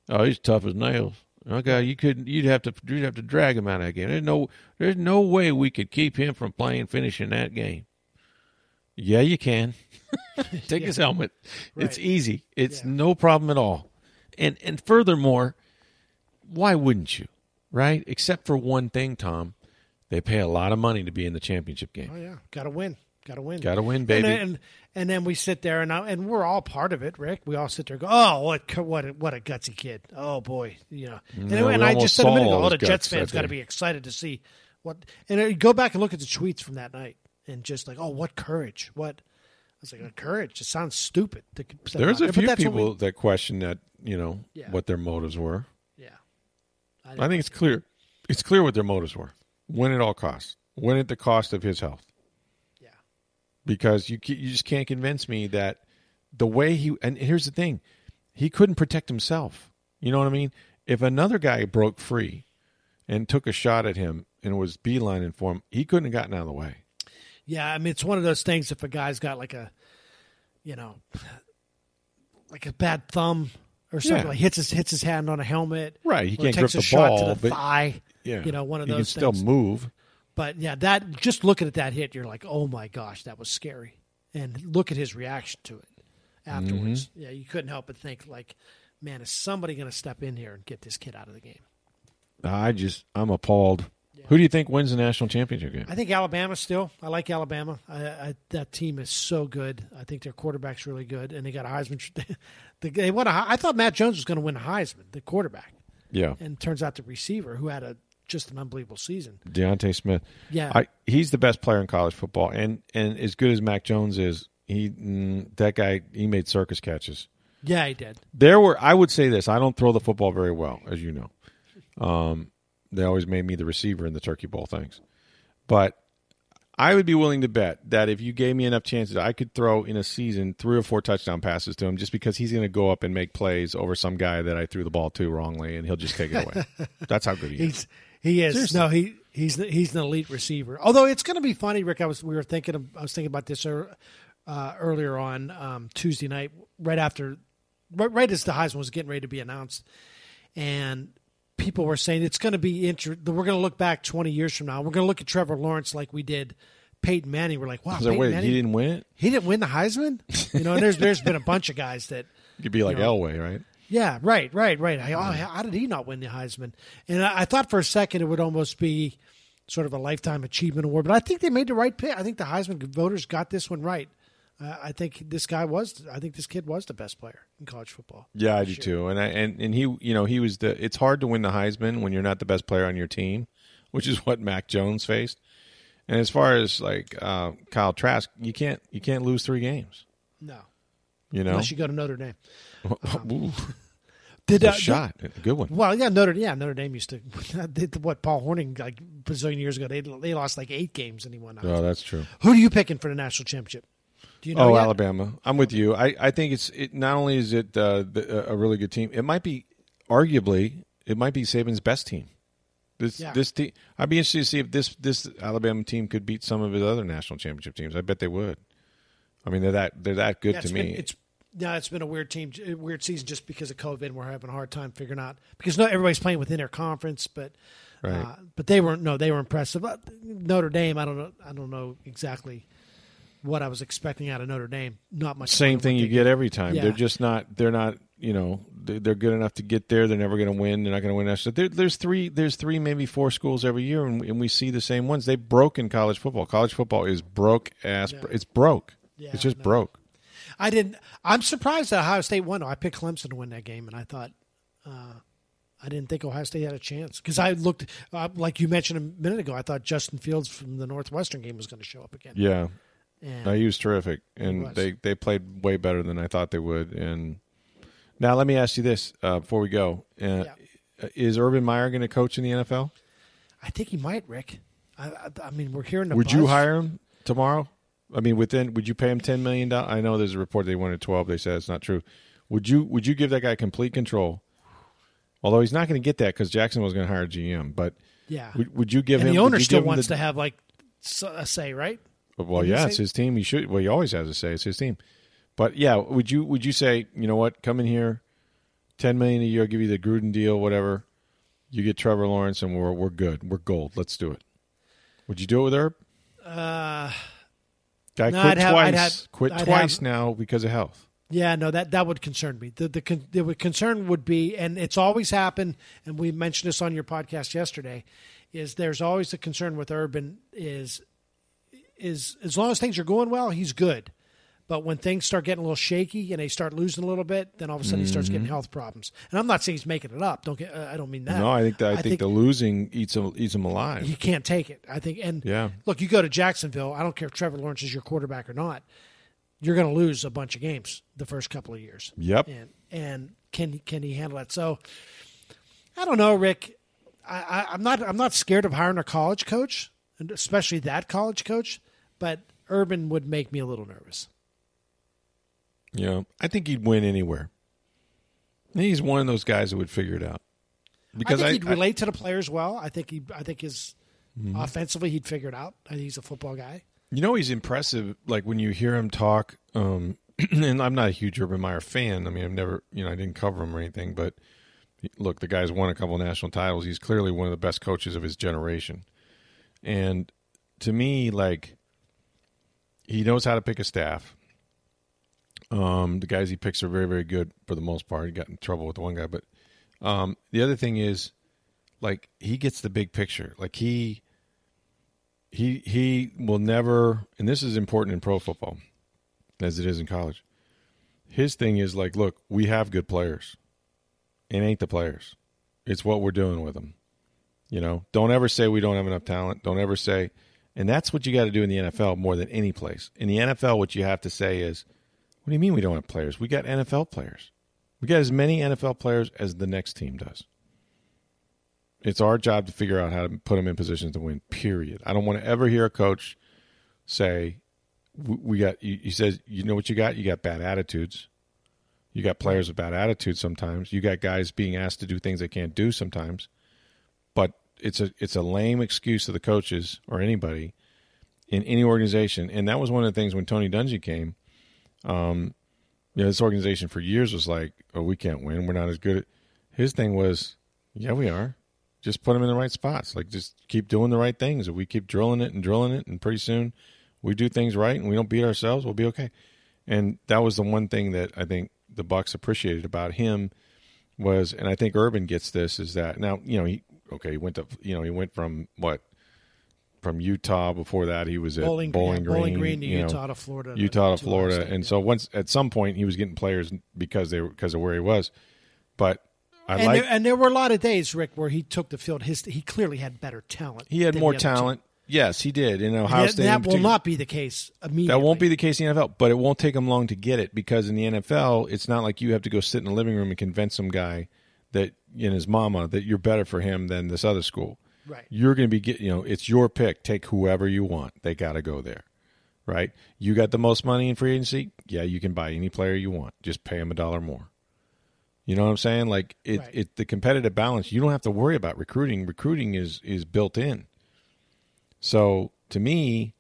Oh, he's tough as nails. Okay, you couldn't. You'd have to. You'd have to drag him out of that game. There's no. There's no way we could keep him from playing, finishing that game. Yeah, you can. Take his helmet. It's easy. It's Yeah. no problem at all. And and furthermore, why wouldn't you? Right? Except for one thing, Tom. They pay a lot of money to be in the championship game. oh yeah, got to win, got to win, Got to win, baby. And, and and then we sit there and I, and we're all part of it, Rick. We all sit there and go, oh, what what a, what a gutsy kid. Oh boy, you know. And, No, and I just said a minute ago, all the Jets fans got to be excited to see what. And uh, go back and look at the tweets from that night and just like, oh, what courage, what. I was like, oh, courage. It sounds stupid. To There's a few what we- people that question that, you know, Yeah. what their motives were. Yeah. I think it's clear. It's clear what their motives were. Win at all costs. Win at the cost of his health. Yeah. because you you just can't convince me that the way he and here's the thing, he couldn't protect himself. You know what I mean? if another guy broke free and took a shot at him and was beelining for him, he couldn't have gotten out of the way. Yeah, I mean it's one of those things. If a guy's got like a, you know, like a bad thumb or something, Yeah. like hits his hits his hand on a helmet, Right, he can't takes grip a the shot ball, to the but- thigh. Yeah, you know, one of he those can things. still move. But yeah, that just looking at that hit, you're like, oh my gosh, that was scary. And look at his reaction to it afterwards. Mm-hmm. Yeah, you couldn't help but think like, man, is somebody going to step in here and get this kid out of the game? I just I'm appalled. Who do you think wins the national championship game? I think Alabama still. I like Alabama. I, I, that team is so good. I think their quarterback's really good, and they got a Heisman. they- they won a, I thought Mac Jones was going to win Heisman, the quarterback, Yeah, and turns out the receiver who had a just an unbelievable season. DeVonta Smith. Yeah. I, he's the best player in college football, and and as good as Mac Jones is, he mm, that guy he made circus catches. Yeah, he did. There were I would say this: I don't throw the football very well, as you know. Um, they always made me the receiver in the turkey bowl things, but I would be willing to bet that if you gave me enough chances, I could throw in a season three or four touchdown passes to him, just because he's going to go up and make plays over some guy that I threw the ball to wrongly, and he'll just take it away. That's how good he is. He is Seriously. no he he's he's an elite receiver. Although it's going to be funny, Rick. I was we were thinking of, I was thinking about this uh, uh, earlier on um, Tuesday night, right after, right, right as the Heisman was getting ready to be announced, and people were saying it's going to be inter- We're going to look back twenty years from now. We're going to look at Trevor Lawrence like we did Peyton Manning. We're like, wow, Peyton wait, Manning, he didn't win it? he didn't win the Heisman. You know, and there's there's been a bunch of guys that. You'd be like You know, Elway, right? Yeah, right, right, right. I, oh, how did he not win the Heisman? And I, I thought for a second it would almost be sort of a lifetime achievement award, but I think they made the right pick. I think the Heisman voters got this one right. Uh, I think this guy was. I think this kid was the best player in college football. Yeah, I do too. And I, and and he, you know, he was the. It's hard to win the Heisman when you're not the best player on your team, which is what Mac Jones faced. And as far as like uh, Kyle Trask, you can't you can't lose three games. No, You know, unless you go to Notre Dame. Ooh, Did good uh, shot, a good one. Well, yeah, Notre yeah Notre Dame used to. Did what Paul Hornung like a bazillion years ago? They they lost like eight games and he won. Oh, that's true. Who are you picking for the national championship? Do you know? oh, yet? Alabama. I'm with you. I, I think it's it. Not only is it uh, the, a really good team, it might be arguably it might be Saban's best team. This Yeah. this team. I'd be interested to see if this this Alabama team could beat some of his other national championship teams. I bet they would. I mean, they're that they're that good Yeah, to me. Been, it's yeah, it's been a weird team, weird season just because of COVID. and We're having a hard time figuring out because not everybody's playing within their conference, but Right. uh, but they weren't. No, they were impressive. Uh, Notre Dame, I don't know. I don't know exactly what I was expecting out of Notre Dame. Not much. Same thing you get every time. Yeah. They're just not. They're not. You know, they're, good enough to get there. They're never going to win. They're not going to win national. There, there's three. There's three, maybe four schools every year, and, and we see the same ones. They broke in college football. College football is broke ass. It's broke. Yeah, it's just know. broke. I didn't. I'm surprised that Ohio State won. I picked Clemson to win that game, and I thought. Uh, I didn't think Ohio State had a chance because I looked, uh, like you mentioned a minute ago. I thought Justin Fields from the Northwestern game was going to show up again. Yeah. And No, he was terrific, and was. they they played way better than I thought they would. And now let me ask you this uh, before we go: uh, Is Urban Meyer going to coach in the NFL? I think he might, Rick. I, I, I mean, we're hearing. The Would you hire him tomorrow? I mean, within would you pay him ten million dollars? I know there's a report they wanted twelve. They said it's not true. Would you Would you give that guy complete control? Although he's not going to get that because Jackson was going to hire GM. But Yeah, would, would you give and him? the owner still wants the- to have like a say, right? Well, yeah, it's his team. He should. Well, he always has a say. It's his team. But yeah, would you would you say you know what? Come in here, ten million a year. I'll give you the Gruden deal, whatever. You get Trevor Lawrence, and we're we're good. We're gold. Let's do it. Would you do it with Herb? Uh, Guy No, quit I'd twice. Have- quit I'd twice have- now because of health. yeah, no, that that would concern me. The the the concern would be, and it's always happened, and we mentioned this on your podcast yesterday. Is there's always a concern with Urban is is as long as things are going well, he's good. But when things start getting a little shaky and they start losing a little bit, then all of a sudden he starts getting health problems. And I'm not saying he's making it up. Don't get. Uh, I don't mean that. Mm-hmm. No, I think that I, think, the losing eats him eats him alive. he can't take it. I think. And Yeah. look, you go to Jacksonville. I don't care if Trevor Lawrence is your quarterback or not. You're going to lose a bunch of games the first couple of years. Yep. And and can can he handle that? So I don't know, Rick. I, I, I'm not I'm not scared of hiring a college coach, and especially that college coach. But Urban would make me a little nervous. Yeah, I think he'd win anywhere. He's one of those guys that would figure it out. because I I, he'd I- relate to the players well. I think he, I think his Mm-hmm. offensively he'd figure it out. I think he's a football guy. You know he's impressive. Like when you hear him talk, um, and I'm not a huge Urban Meyer fan. I mean, I've never, you know, I didn't cover him or anything. But look, the guy's won a couple national titles. He's clearly one of the best coaches of his generation. And to me, like he knows how to pick a staff. Um, the guys he picks are very, very good for the most part. He got in trouble with the one guy, but um, the other thing is, like he gets the big picture. Like he he he will never and this is important in pro football as it is in college his thing is like look we have good players it ain't the players it's what we're doing with them you know don't ever say we don't have enough talent don't ever say and that's what you got to do in the nfl more than any place in the nfl what you have to say is what do you mean we don't have players we got nfl players we got as many nfl players as the next team does it's our job to figure out how to put them in positions to win. Period. I don't want to ever hear a coach say, "We got." He says, "You know what you got? You got bad attitudes. You got players with bad attitudes. Sometimes you got guys being asked to do things they can't do. Sometimes, it's a it's a lame excuse of the coaches or anybody in any organization. And that was one of the things when Tony Dungy came. Um, you know, this organization for years was like, "Oh, we can't win. We're not as good." His thing was, "Yeah, we are." just put them in the right spots. Like just keep doing the right things. If we keep drilling it and drilling it, and pretty soon we do things right and we don't beat ourselves, we'll be okay. And that was the one thing that I think the Bucs appreciated about him was, and I think Urban gets this is that now you know he okay he went to you know he went from what from Utah before that he was at Bowling, Bowling yeah, Green, Bowling Green to you know, Utah to Florida, Utah to to Florida, and yeah. so once at some point he was getting players because they were because of where he was, but. I and, like there, and there were a lot of days, Rick, where he took the field. His he clearly had better talent. He had more the other two. talent. Yes, he did. In Ohio That, State. That will not be the case immediately. That won't be the case in the NFL, but it won't take him long to get it because in the NFL, it's not like you have to go sit in the living room and convince some guy that in his mama that you're better for him than this other school. Right. You're going to be get, you know, it's your pick. Take whoever you want. They got to go there. Right? You got the most money in free agency? Yeah, you can buy any player you want. Just pay him a dollar more. You know what I'm saying? Like it, Right. it the competitive balance, you don't have to worry about recruiting. Recruiting is is built in. So to me,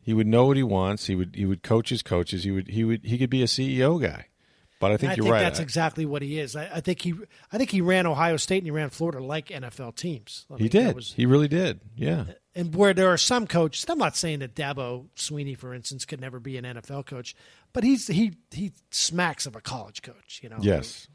he would know what he wants. He would he would coach his coaches. He would he would he could be a CEO guy. But I think I you're think right. that's exactly what he is. I, I think he, I think he ran Ohio State and he ran Florida like NFL teams. I he mean, that did. was- he really did. Yeah. and where there are some coaches, I'm not saying that Dabo Swinney, for instance, could never be an NFL coach, but he's he he smacks of a college coach. You know, Yes.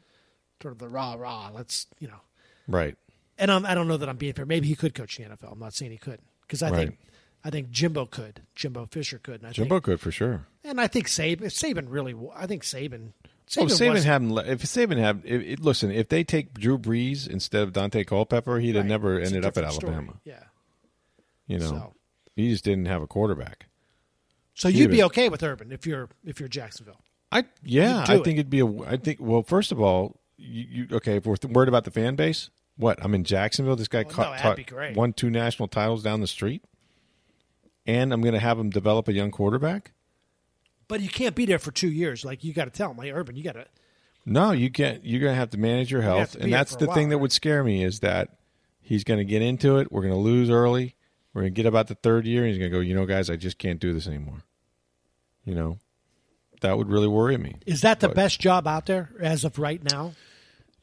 sort of the rah rah. Let's you know, Right. and I'm, I don't know that I'm being fair. Maybe he could coach the NFL. I'm not saying he could because I Right. think I think Jimbo could. Jimbo Fisher could. And I Jimbo think, could for sure. and I think Saban. Saban really. I think Saban. Oh, Saban, Saban was- hadn't. If Saban had, if, it, listen, if they take Drew Brees instead of Daunte Culpepper, he'd have Right. never It's ended up at different story. Alabama. Yeah. You know, So- he just didn't have a quarterback. So He'd you'd be okay with Urban if you're if you're Jacksonville. I yeah, I think it'd be a. I think well, first of all, you, you okay? If we're th- worried about the fan base, what? I'm in Jacksonville. This guy Well, no, caught, be great. won two national titles down the street, and I'm going to have him develop a young quarterback. But you can't be there for two years. Like you got to tell him, like Urban, you got to. No, you can't. You're going to have to manage your health, be and that's the while, thing that right? would scare me is that he's going to get into it. We're going to lose early. We're going to get about the third year, and he's going to go. You know, guys, I just can't do this anymore. You know, that would really worry me. Is that the But- best job out there as of right now?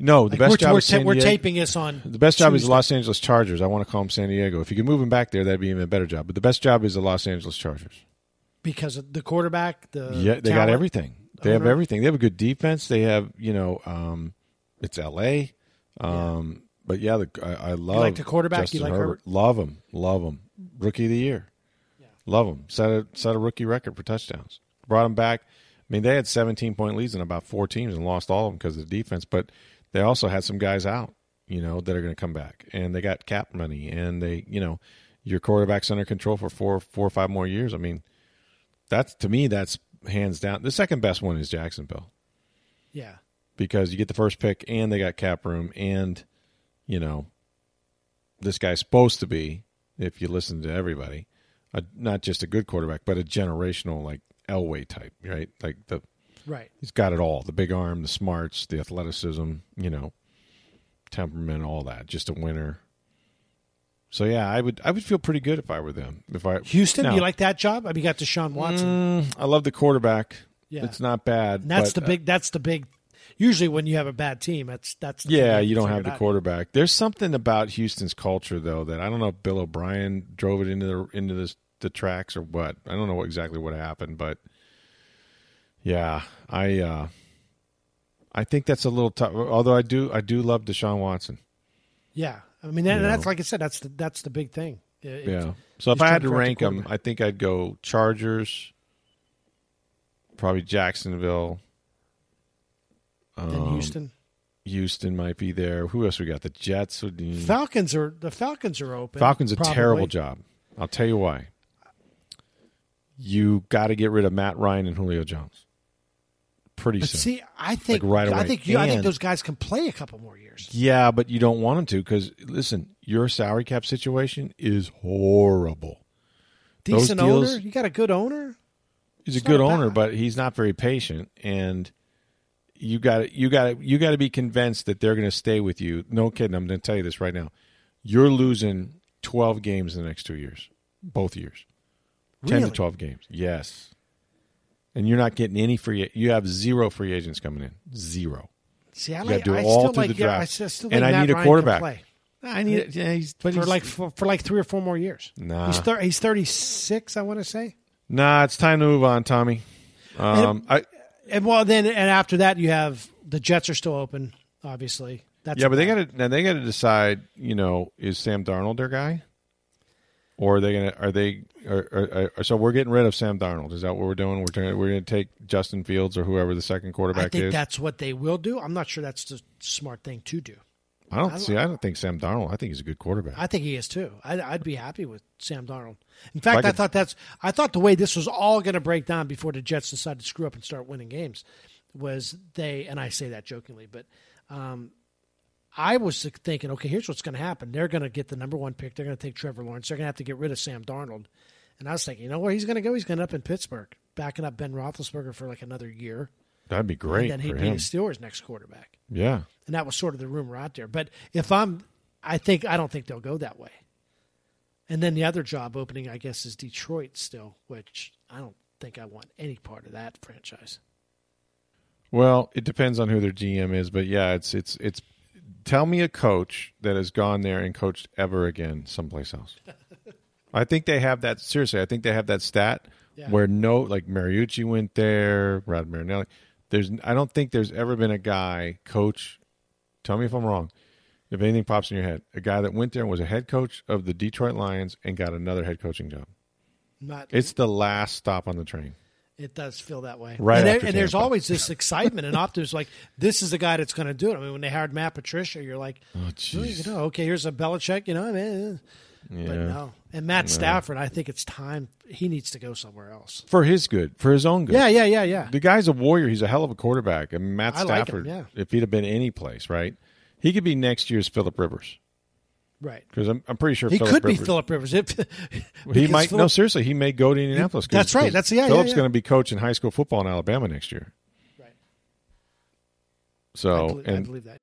No, the Like, best we're, job we're, is ta- San we're taping this on The best job is the Los Angeles Chargers. I want to call them San Diego. If you could move him back there, that'd be even a better job. But the best job is the Los Angeles Chargers. Because of the quarterback. The yeah, they got everything. They have everything. They have a good defense. They have, you know, um, it's L.A. Um, But yeah, the, I, I love like the quarterback? Justin You like Herbert. Herbert? Love him. Love him. Rookie of the year. Love him. Set a set a rookie record for touchdowns. Brought him back. I mean, they had 17 point leads in about four teams and lost all of them because of the defense. But they also had some guys out, you know, that are going to come back, and they got cap money, and they, you know, your quarterback's under control for four, four or five more years. I mean, that's to me, that's hands down. The second best one is Jacksonville Yeah, because you get the first pick, and they got cap room, and you know, this guy's supposed to be, if you listen to everybody, a, not just a good quarterback, but a generational like Elway type, right? Like the right. he's got it all: the big arm, the smarts, the athleticism, you know. temperament, all that. Just a winner. So yeah, I would I would feel pretty good if I were them. If I Houston, Now- you like that job? I mean, you got Deshaun Watson. Mm, I love the quarterback. Yeah. It's not bad. And that's but, the big. That's the big. Usually, when you have a bad team, that's that's. The Yeah, you don't have the quarterback. There's something about Houston's culture though that I don't know if Bill O'Brien drove it into the into the the tracks or what. I don't know what, exactly what happened, but yeah, I uh I think that's a little tough. Although I do I do love Deshaun Watson. Yeah, I mean, and You that's know. like I said, that's the that's the big thing. It- Yeah. So if I had to to correct the rank them. I think I'd go Chargers, probably Jacksonville. Then Um, Houston Houston might be there. Who else we got? The Jets would be. Falcons are the Falcons are open. Falcons a probably. terrible job. I'll tell you why. You got to get rid of Matt Ryan and Julio Jones. Pretty But soon. see, I think Like right I think you, I think those guys can play a couple more years. Yeah, but you don't want them to because listen, your salary cap situation is horrible. Decent deals- owner, you got a good owner. He's a good owner, bad. but he's not very patient, and you got you got you got to be convinced that they're going to stay with you. No kidding. I'm going to tell you this right now. You're losing 12 games in the next two years, both years, 10 to 12 games. Yes, and you're not getting any free. You have zero free agents coming in. Zero. See, I like. do I all still through like. the yeah, I still still and think I need a Ryan quarterback. play I need. Yeah, he's but for he's, like for, for like three or four more years. Nah. he's thir- he's thirty six. I want to say. nah. It's time to move on, Tommy. Um, I And well, then and after that, you have the Jets are still open. Obviously, that's yeah, but they got to now they got to decide. You know, is Sam Darnold their guy, or are they gonna are they are, so we're getting rid of Sam Darnold? Is that what we're doing? We're we're going to take Justin Fields or whoever the second quarterback is. I think is. that's what they will do. I'm not sure that's the smart thing to do. I don't see. I don't think Sam Darnold. I think he's a good quarterback. I think he is too. I'd, I'd be happy with Sam Darnold. In fact, I I, thought that's I thought the way this was all going to break down before the Jets decided to screw up and start winning games was they and I say that jokingly, but um, I was thinking, okay, here's what's going to happen. They're going to get the number one pick. They're going to take Trevor Lawrence. They're going to have to get rid of Sam Darnold. And I was thinking, you know where he's going to go? He's going to up in Pittsburgh, backing up Ben Roethlisberger for like another year. That'd be great and then he'd be him. the Steelers' next quarterback. Yeah, And that was sort of the rumor out there. But if I'm, I think I don't think they'll go that way. And then the other job opening, I guess, is Detroit still, which I don't think I want any part of that franchise. Well, it depends on who their GM is, but yeah, it's it's it's. Tell me a coach that has gone there and coached ever again someplace else. I think they have that. Seriously, I think they have that stat Yeah. where no, like Mariucci went there, Rod Marinelli. There's, I don't think there's ever been a guy coach. Tell me if I'm wrong. If anything pops in your head, a guy that went there and was a head coach of the Detroit Lions and got another head coaching job. Not It's the last stop on the train. It does feel that way, Right And, there- and there's always this excitement and optimism, like this is the guy that's going to do it. I mean, when they hired Matt Patricia, you're like, Oh, "Oh, you know, okay, here's a Belichick, you know, I mean, eh. Yeah. but no. And Matt Stafford, I think it's time he needs to go somewhere else. For his good, for his own good. Yeah, yeah, yeah, yeah. The guy's a warrior. He's a hell of a quarterback. And Matt I like him, Stafford, yeah. if he'd have been any place, right? He could be next year's Philip Rivers Right. because I'm, I'm pretty sure He Philip could be Philip Rivers. If, He because might no seriously. He may go to Indianapolis. 'cause- That's right. That's- the yeah, Philip's yeah. going to be coaching high school football in Alabama next year. Right. So I believe, I and believe that.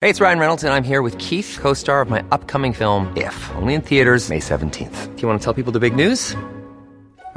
Hey, it's Ryan Reynolds, and I'm here with Keith, co star of my upcoming film, If, only in theaters, May 17th. Do you want to tell people the big news?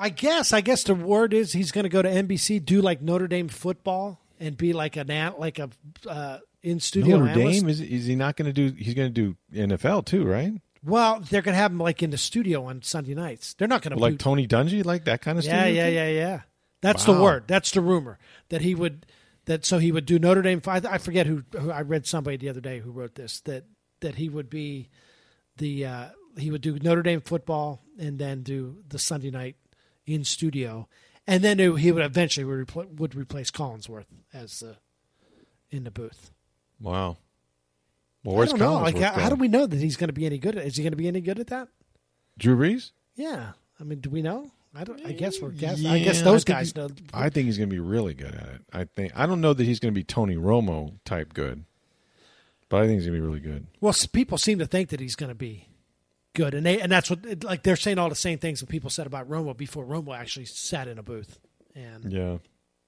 I guess. I guess the word is he's going to go to NBC, do like Notre Dame football, and be like an an- like a uh, in studio Notre analyst. Dame is is he not going to do? He's going to do NFL too, right? Well, they're going to have him like in the studio on Sunday nights. They're not going to Like Tony Dungy, like that kind of Yeah, studio? yeah, yeah, yeah. That's the word. That's the rumor that he would. That so he would do Notre Dame. I, I forget who, who. I read somebody the other day who wrote this that that he would be the uh, he would do Notre Dame football and then do the Sunday night in studio, and then he would eventually would, repl- would replace Collinsworth as the in the booth. Wow. Well, I where's don't know. Collinsworth Like, how, how do we know that he's going to be any good? At, is he going to be any good at that? Drew Brees? Yeah. I mean, do we know? I don't. I guess we're guessing. Yeah, I guess those think guys he- know. I think he's going to be really good at it. I think I don't know that he's going to be Tony Romo type good, but I think he's going to be really good. Well, people seem to think that he's going to be good, and they and that's what like they're saying all the same things that people said about Romo before Romo actually sat in a booth. And yeah,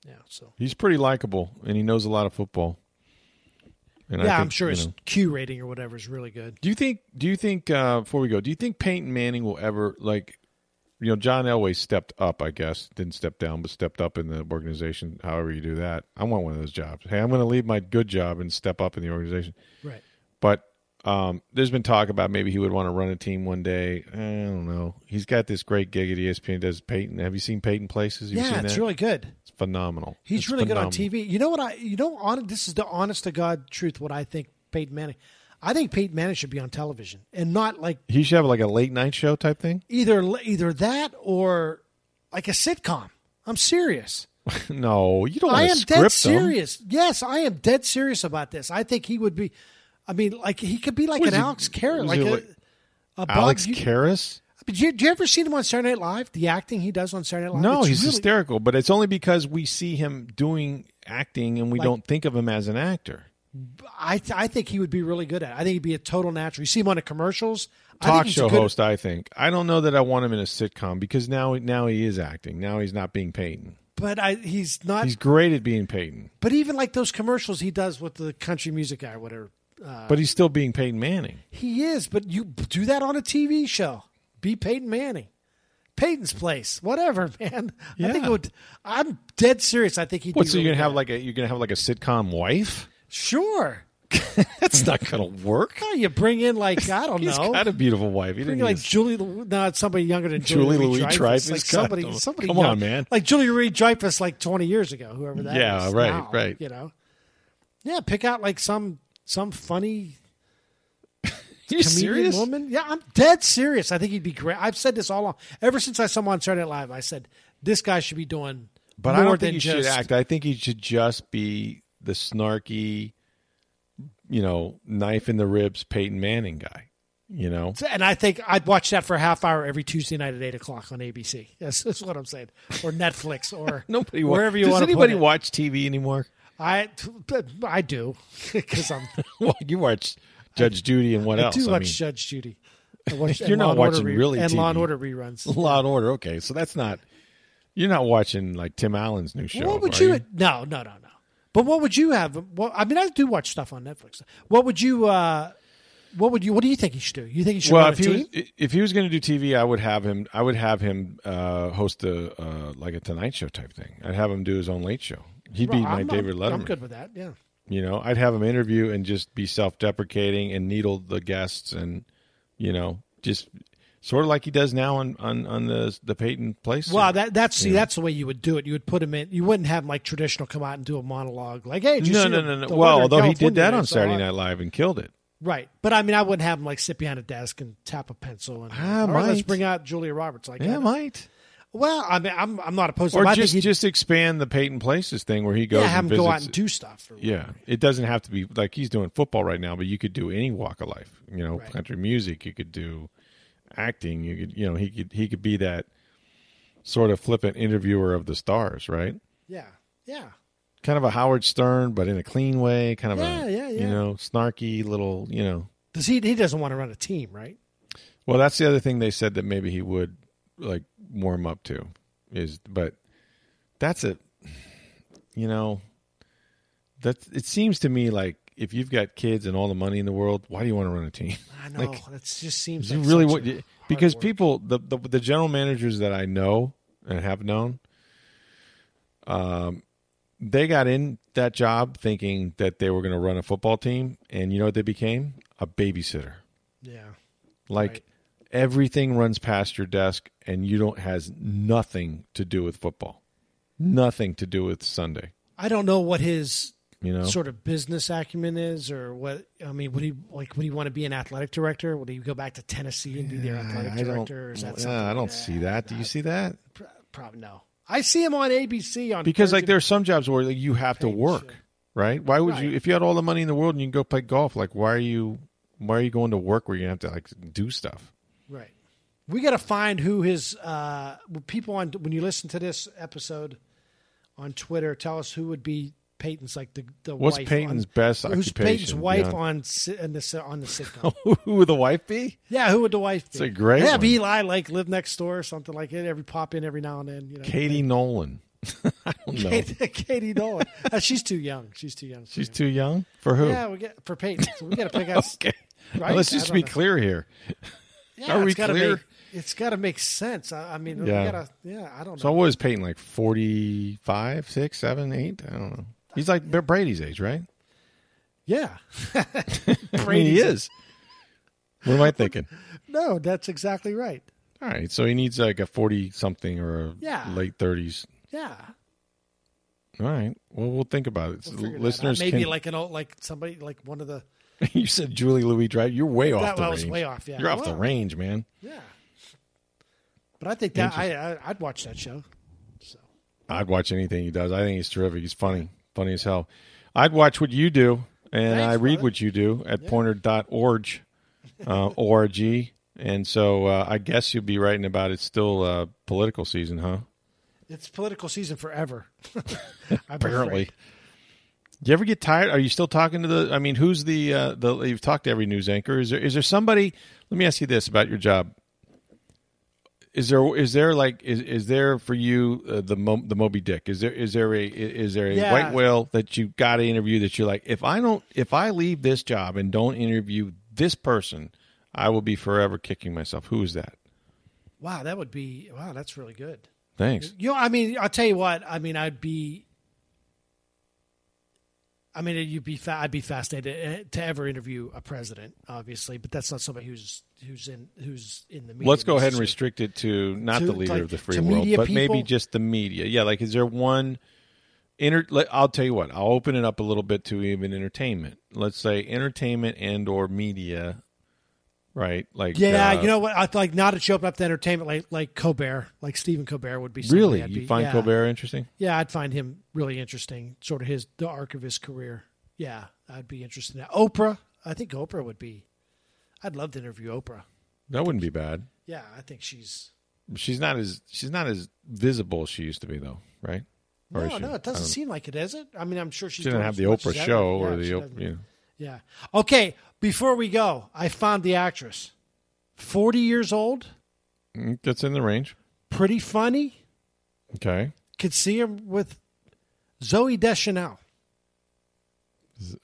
Yeah, so he's pretty likable, and he knows a lot of football. And yeah, think, I'm sure his know- Q rating or whatever is really good. Do you think? Do you think? Uh, before we go, do you think Peyton Manning will ever like? You know, John Elway stepped up. I guess didn't step down, but stepped up in the organization. However you do that, I want one of those jobs. Hey, I'm going to leave my good job and step up in the organization. Right. But um, there's been talk about maybe he would want to run a team one day. I don't know. He's got this great gig at ESPN. Does Peyton? Have you seen Peyton Places? Have you yeah, it's really good. It's phenomenal. He's It's really good on. TV. You know what I? You know, on this is the honest to god truth. What I think Peyton Manning. I think Peyton Manning should be on television and not like He should have like a late night show type thing. either either that or like a sitcom. I'm serious. no, you don't. I am dead them. serious. Yes, I am dead serious about this. I think he would be. I mean, like he could be like What an Alex Karras, like a, like a Alex Karras? But you, do you ever seen him on Saturday Night Live? The acting he does on Saturday Night Live. No, It's he's really- hysterical, but it's only because we see him doing acting and we Like- don't think of him as an actor. I I think he would be really good at. it. I think he'd be a total natural. You see him on the commercials. Talk think he's a show good- host, I think. I don't know that I want him in a sitcom because now now he is acting. Now he's not being Peyton. but I, he's not. He's great at being Peyton, but even like those commercials he does with the country music guy, or whatever. but he's still being Peyton Manning. He is, but you do that on a TV show. Be Peyton Manning. Peyton's place, whatever, man. I think it would. I'm dead serious. I think he'd. What? So really you're gonna have like a you're gonna have like a sitcom wife? sure. That's not gonna work. Oh, you bring in like I don't He's know. got a beautiful wife. He Bring in like use- Julie. No, it's somebody younger than Julie Julie, Louis Dreyfus. Like somebody, come- somebody. come young- on, man. Like Julie Louis Dreyfus, like 20 years ago, whoever that is. Yeah, right, now, right. You know. Yeah, pick out like some some funny you comedian serious? woman. Yeah, I'm dead serious. I think he'd be great. I've said this all along. Ever since I saw him on Saturday Night Live, I said this guy should be doing. But I don't think he just, should act. I think he should just be the snarky, you know, knife in the ribs Peyton Manning guy. You know, And I think I'd watch that for a half hour every Tuesday night at eight o'clock on ABC. That's, that's what I'm saying, or Netflix, or nobody wa- wherever you Does want to anybody watch TV anymore? I I do because I'm well, you watch Judge Judy and what I else? do I watch mean, Judge Judy. I watch, You're not watching really and Law and Order reruns. Law and Order. Okay, so that's not. You're not watching like Tim Allen's new show. what would are you? No, no, no, no. But what would you have? Well, I mean, I do watch stuff on Netflix. What would you? uh What would you? What do you think he should do? You think he should well, if a he team? was if he was going to do TV, I would have him. I would have him uh, host a uh, like a Tonight Show type thing. I'd have him do his own late show. He'd be Well, my David Letterman. I'm good with that. Yeah. You know, I'd have him interview and just be self-deprecating and needle the guests, and you know, just sort of like he does now on on, on the the Peyton Place. Well, that that's see, that's the way you would do it. You would put him in. You wouldn't have him like traditional come out and do a monologue like, "Hey, no, no, no, no. the Well, although he did that on Saturday Night Live and killed it. right? But I mean, I wouldn't have him like sit behind a desk and tap a pencil and Ah, all right, let's might. bring out Julia Roberts. Like, Yeah, I- might. Well, I mean, I'm I'm not opposed to. Or. I just just expand the Peyton Places thing where he goes yeah, have and him go out visits- and do stuff. Or Yeah, whatever. it doesn't have to be like he's doing football right now, but you could do any walk of life. You know, Right. country music. You could do acting. You could, you know, he could he could be that sort of flippant interviewer of the stars, right? yeah, yeah. Kind of a Howard Stern, but in a clean way. Kind of Yeah, a yeah, yeah. you know snarky little you know. Does he? He doesn't want to run a team, right? Well, that's the other thing they said that maybe he would like warm up to is, but that's a, you know, that it seems to me like if you've got kids and all the money in the world, why do you want to run a team? I know Like, that just seems. you like really such want a hard because work. people the, the the general managers that I know and have known, um, they got in that job thinking that they were going to run a football team, and you know what they became? A babysitter. Yeah, Like Right. Everything runs past your desk, and you don't has nothing to do with football, nothing to do with Sunday. I don't know what his You know, sort of business acumen is, or what. I mean, would he like? Would he want to be an athletic director? Would he go back to Tennessee and be their athletic I director? Or is that something? I don't see that. Do you see that? Probably no. I see him on ABC on Because like there are some jobs where like, you have to work. right? Why would you if you had all the money in the world and you can go play golf? Like, why are you why are you going to work where you have to like do stuff? Right. We got to find who his uh, people on when you listen to this episode on Twitter. Tell us who would be Peyton's like the the What's wife Peyton's on, best Who's occupation Peyton's wife beyond- on in the on the sitcom? Who would the wife be? yeah, who would the wife be? It's a great one. Eli like live next door or something like it. Every pop in every now and then. You know, Katie Nolan. I don't know. Katie, Katie Nolan. Uh, she's too young. She's too young. She's too young for who? Yeah, we get for Peyton. So we got to pick out. okay. Right? Let's just be know. clear here. Yeah, Are we it's gotta clear? Make, it's got to make sense. I, I mean, Yeah. we gotta. Yeah, I don't know. So what is Peyton like 45, 6, 7, 8? I don't know. He's like Brady's age, right? yeah. I mean, he is. What am I thinking? No, that's exactly right. All right, so he needs like a 40 something or a Yeah. late 30s. Yeah. All right. Well, we'll think about it. We'll figure that out. Listeners, maybe can- like an old, like somebody, like one of the. you said Julia Louis-Dreyfus. You're way off That the was range. way off, yeah. You're off the range, man. Yeah. But I think that I, I I'd watch that show. So I'd watch anything he does. I think he's terrific. He's funny, funny as hell. I'd watch what you do, and Thanks, I read brother. what you do at poynter.org, uh, org. And so uh, I guess you'll be writing about it's still uh, political season, huh? it's political season forever. Apparently. afraid. Do you ever get tired? Are you still talking to the? I mean, who's the uh, the? You've talked to every news anchor. Is there is there somebody? Let me ask you this about your job. Is there is there like is is there for you uh, the Mo, the Moby Dick? Is there is there a is there a Yeah. white whale that you got to interview that you're like if I don't if I leave this job and don't interview this person, I will be forever kicking myself. Who is that? Wow, that would be wow. That's really good. Thanks. You know, I mean, I'll tell you what. I mean, I'd be. I mean, you'd be. Fa- I'd be fascinated uh, to ever interview a president, obviously, but that's not somebody who's who's in who's in the media. Let's go ahead and restrict it to not To, the leader like, of the free world, but maybe just the media. Yeah, like is there one? Inter- I'll tell you what. I'll open it up a little bit to even entertainment. Let's say entertainment and or media, right? Like Yeah, uh, you know what? I like not to show up to entertainment like like Colbert, like Stephen Colbert would be. really, I'd you be- find yeah. Colbert interesting? Yeah, I'd find him really interesting. Sort of his the arc of his career. Yeah, I'd be interested in that. Oprah, I think Oprah would be. I'd love to interview Oprah. That wouldn't be bad. Yeah, I think she's. She's not as she's not as visible as she used to be, though, right? Or No, no, it doesn't seem like it, is it? I mean, I'm sure she's. She didn't have the Oprah show or she the. Oprah. You know. Yeah. Okay, before we go, I found the actress. Forty years old, Mm, That's in the range. pretty funny. Okay. Could see her with Zooey Deschanel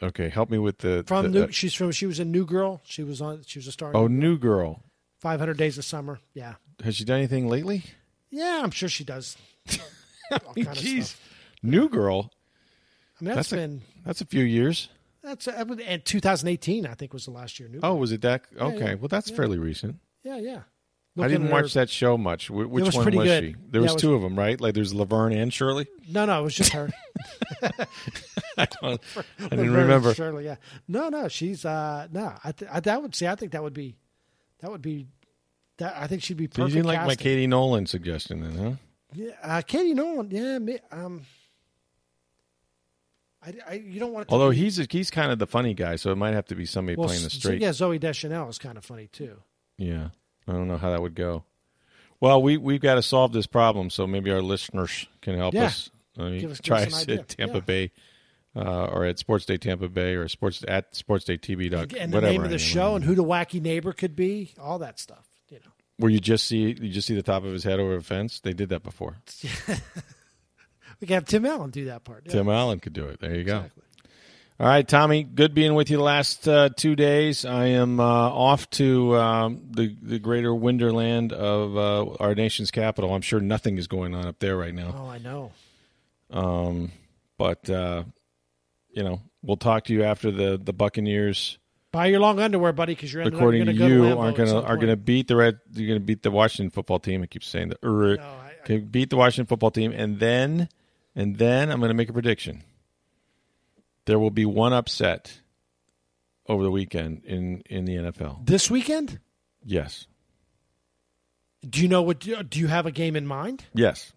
Okay. Help me with the from the- New. She's from. She was a New Girl. She was on. She was a star. oh, New Girl. Five Hundred Days of Summer. Yeah. Has she done anything lately? Yeah, I'm sure she does. All kind of Jeez, stuff. New Girl. I mean, that's That's a- been That's a few years. That's uh, and 2018. I think was the last year. New. Oh, was it that? Okay, yeah, well, that's yeah. fairly recent. yeah, yeah. I didn't watch her- that show much. Which was one was good. she? There was was- two of them, right? Like there's Laverne and Shirley. No, no, it was just her. I, don't, I didn't Laverne remember. Shirley, yeah. No, no, she's uh no. I, th- I that would see. I think that would be that would be that. I think she'd be So you perfect. didn't like my. Katie Nolan suggestion, then, huh? Yeah, uh, Katie Nolan. Yeah, me, um. I, I, you don't want to. Although he's he's kind of the funny guy, so it might have to be somebody well, playing the straight. Yeah, Zooey Deschanel is kind of funny too. Yeah, I don't know how that would go. Well, we we've got to solve this problem, so maybe our listeners can help Yeah. us. I mean, Give us- try us an us idea. at Tampa Yeah. Bay, uh, or at Sports Day Tampa Bay, or sports at Sports Day TV. And the name of the I show and who the wacky neighbor could be, all that stuff. You know, Where you just see you just see the top of his head over a fence. They did that before. we can have Tim Allen do that part. Yeah, Tim Allen could do it. There you go. exactly. All right, Tommy. Good being with you the last uh, two days. I am uh, off to um, the the greater Winderland of uh, our nation's capital. I'm sure nothing is going on up there right now. Oh, I know. Um, but uh, you know, we'll talk to you after the the Buccaneers, Buy your long underwear, buddy, because you're according to gonna go you, aren't gonna are gonna beat the red. You're gonna beat the Washington football team. I keep saying the er, No, I- I- beat the Washington football team, and then and then I'm gonna make a prediction. There will be one upset over the weekend in in the NFL. This weekend? Yes, Do you know what? Do you have a game in mind? yes.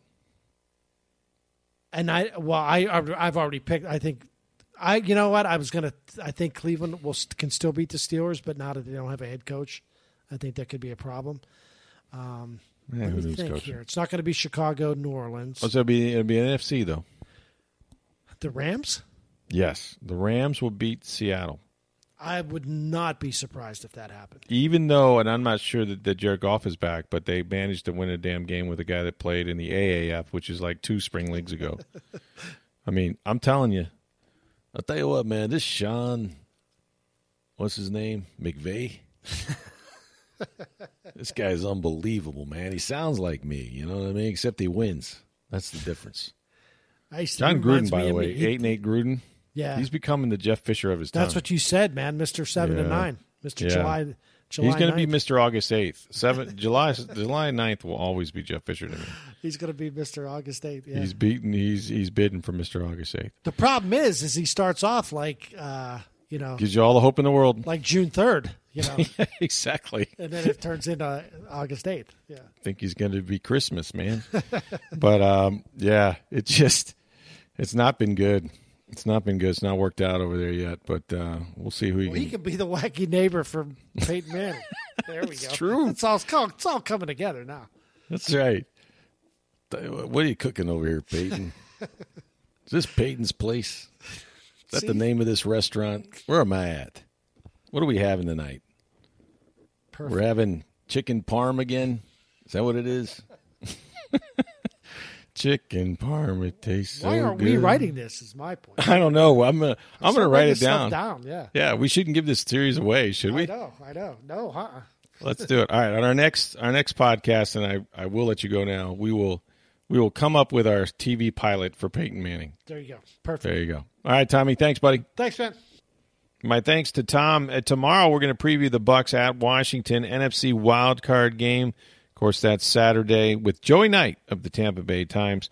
And I, well, I, I've already picked. I think I, you know what? I was gonna. I think Cleveland will can still beat the Steelers, but now that they don't have a head coach, I think that could be a problem. Um, Yeah, let who me knows, think here. It's not going to be Chicago, New Orleans, Oh, so it'll be it'll be an NFC though. the Rams. Yes, the Rams will beat Seattle. I would not be surprised if that happened. Even though, and I'm not sure that, that Jared Goff is back, but they managed to win a damn game with a guy that played in the AAF, which is like two spring leagues ago. I mean, I'm telling you. I'll tell you what, man. This Sean, what's his name? McVay. this guy is unbelievable, man. He sounds like me. You know what I mean? Except he wins. That's the difference. I used to- John he Gruden, by the way. He- eight and eight Gruden. Yeah. he's becoming the Jeff Fisher of his time. That's what you said, man. Mister Seven Yeah. and Nine, Mister Yeah. July. July He's going to be 9th. Mr. August eighth. Seven July July 9th will always be Jeff Fisher to me. He's going to be Mister August Eighth. Yeah. He's beaten. He's he's bidding for Mr. August eighth. the problem is, is he starts off like, uh, you know, Gives you all the hope in the world. like June third, you know, exactly. and then it turns into August eighth. Yeah. I think he's going to be Christmas, man. but um, yeah, it just it's not been good. It's not been good. It's not worked out over there yet. But uh, we'll see who he Well, can. he could be the wacky neighbor from Peyton Manning. There we go. true. It's all, it's all coming together now. That's right. What are you cooking over here, Peyton? Is this Peyton's place? Is that the name of this restaurant? Where am I at? What are we having tonight? Perfect. We're having chicken parm again. Is that what it is? chicken parm. It tastes Why so aren't good. we writing this? Is my point. I don't know. I'm gonna I'm gonna Start write it down. Down. Yeah. Yeah, we shouldn't give this series away, should we? I know. I know. No. Huh. Let's do it. All right, on our next our next podcast, and I I will let you go now. We will we will come up with our TV pilot for Peyton Manning. There you go. Perfect. There you go. All right, Tommy. Thanks, buddy. Thanks, man. My thanks to Tom. Uh, tomorrow we're going to preview the Bucs at Washington NFC wild card game. Of course, that's Saturday with Joey Knight of the Tampa Bay Times.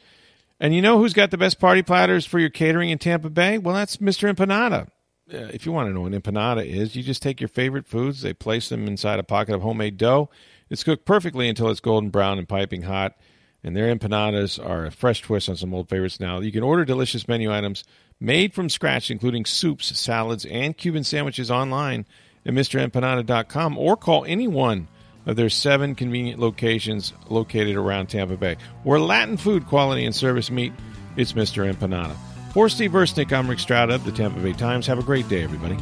And you know who's got the best party platters for your catering in Tampa Bay? Well, that's Mr. Empanada. Uh, if you want to know what empanada is, you just take your favorite foods, they place them inside a pocket of homemade dough. It's cooked perfectly until it's golden brown and piping hot. And their empanadas are a fresh twist on some old favorites now. You can order delicious menu items made from scratch, including soups, salads, and Cuban sandwiches online at MrEmpanada.com or call any one of their seven convenient locations located around Tampa Bay. Where Latin food quality and service meet, it's Mr. Empanada. For Steve Versnick, I'm Rick Stroud of the Tampa Bay Times. Have a great day, everybody.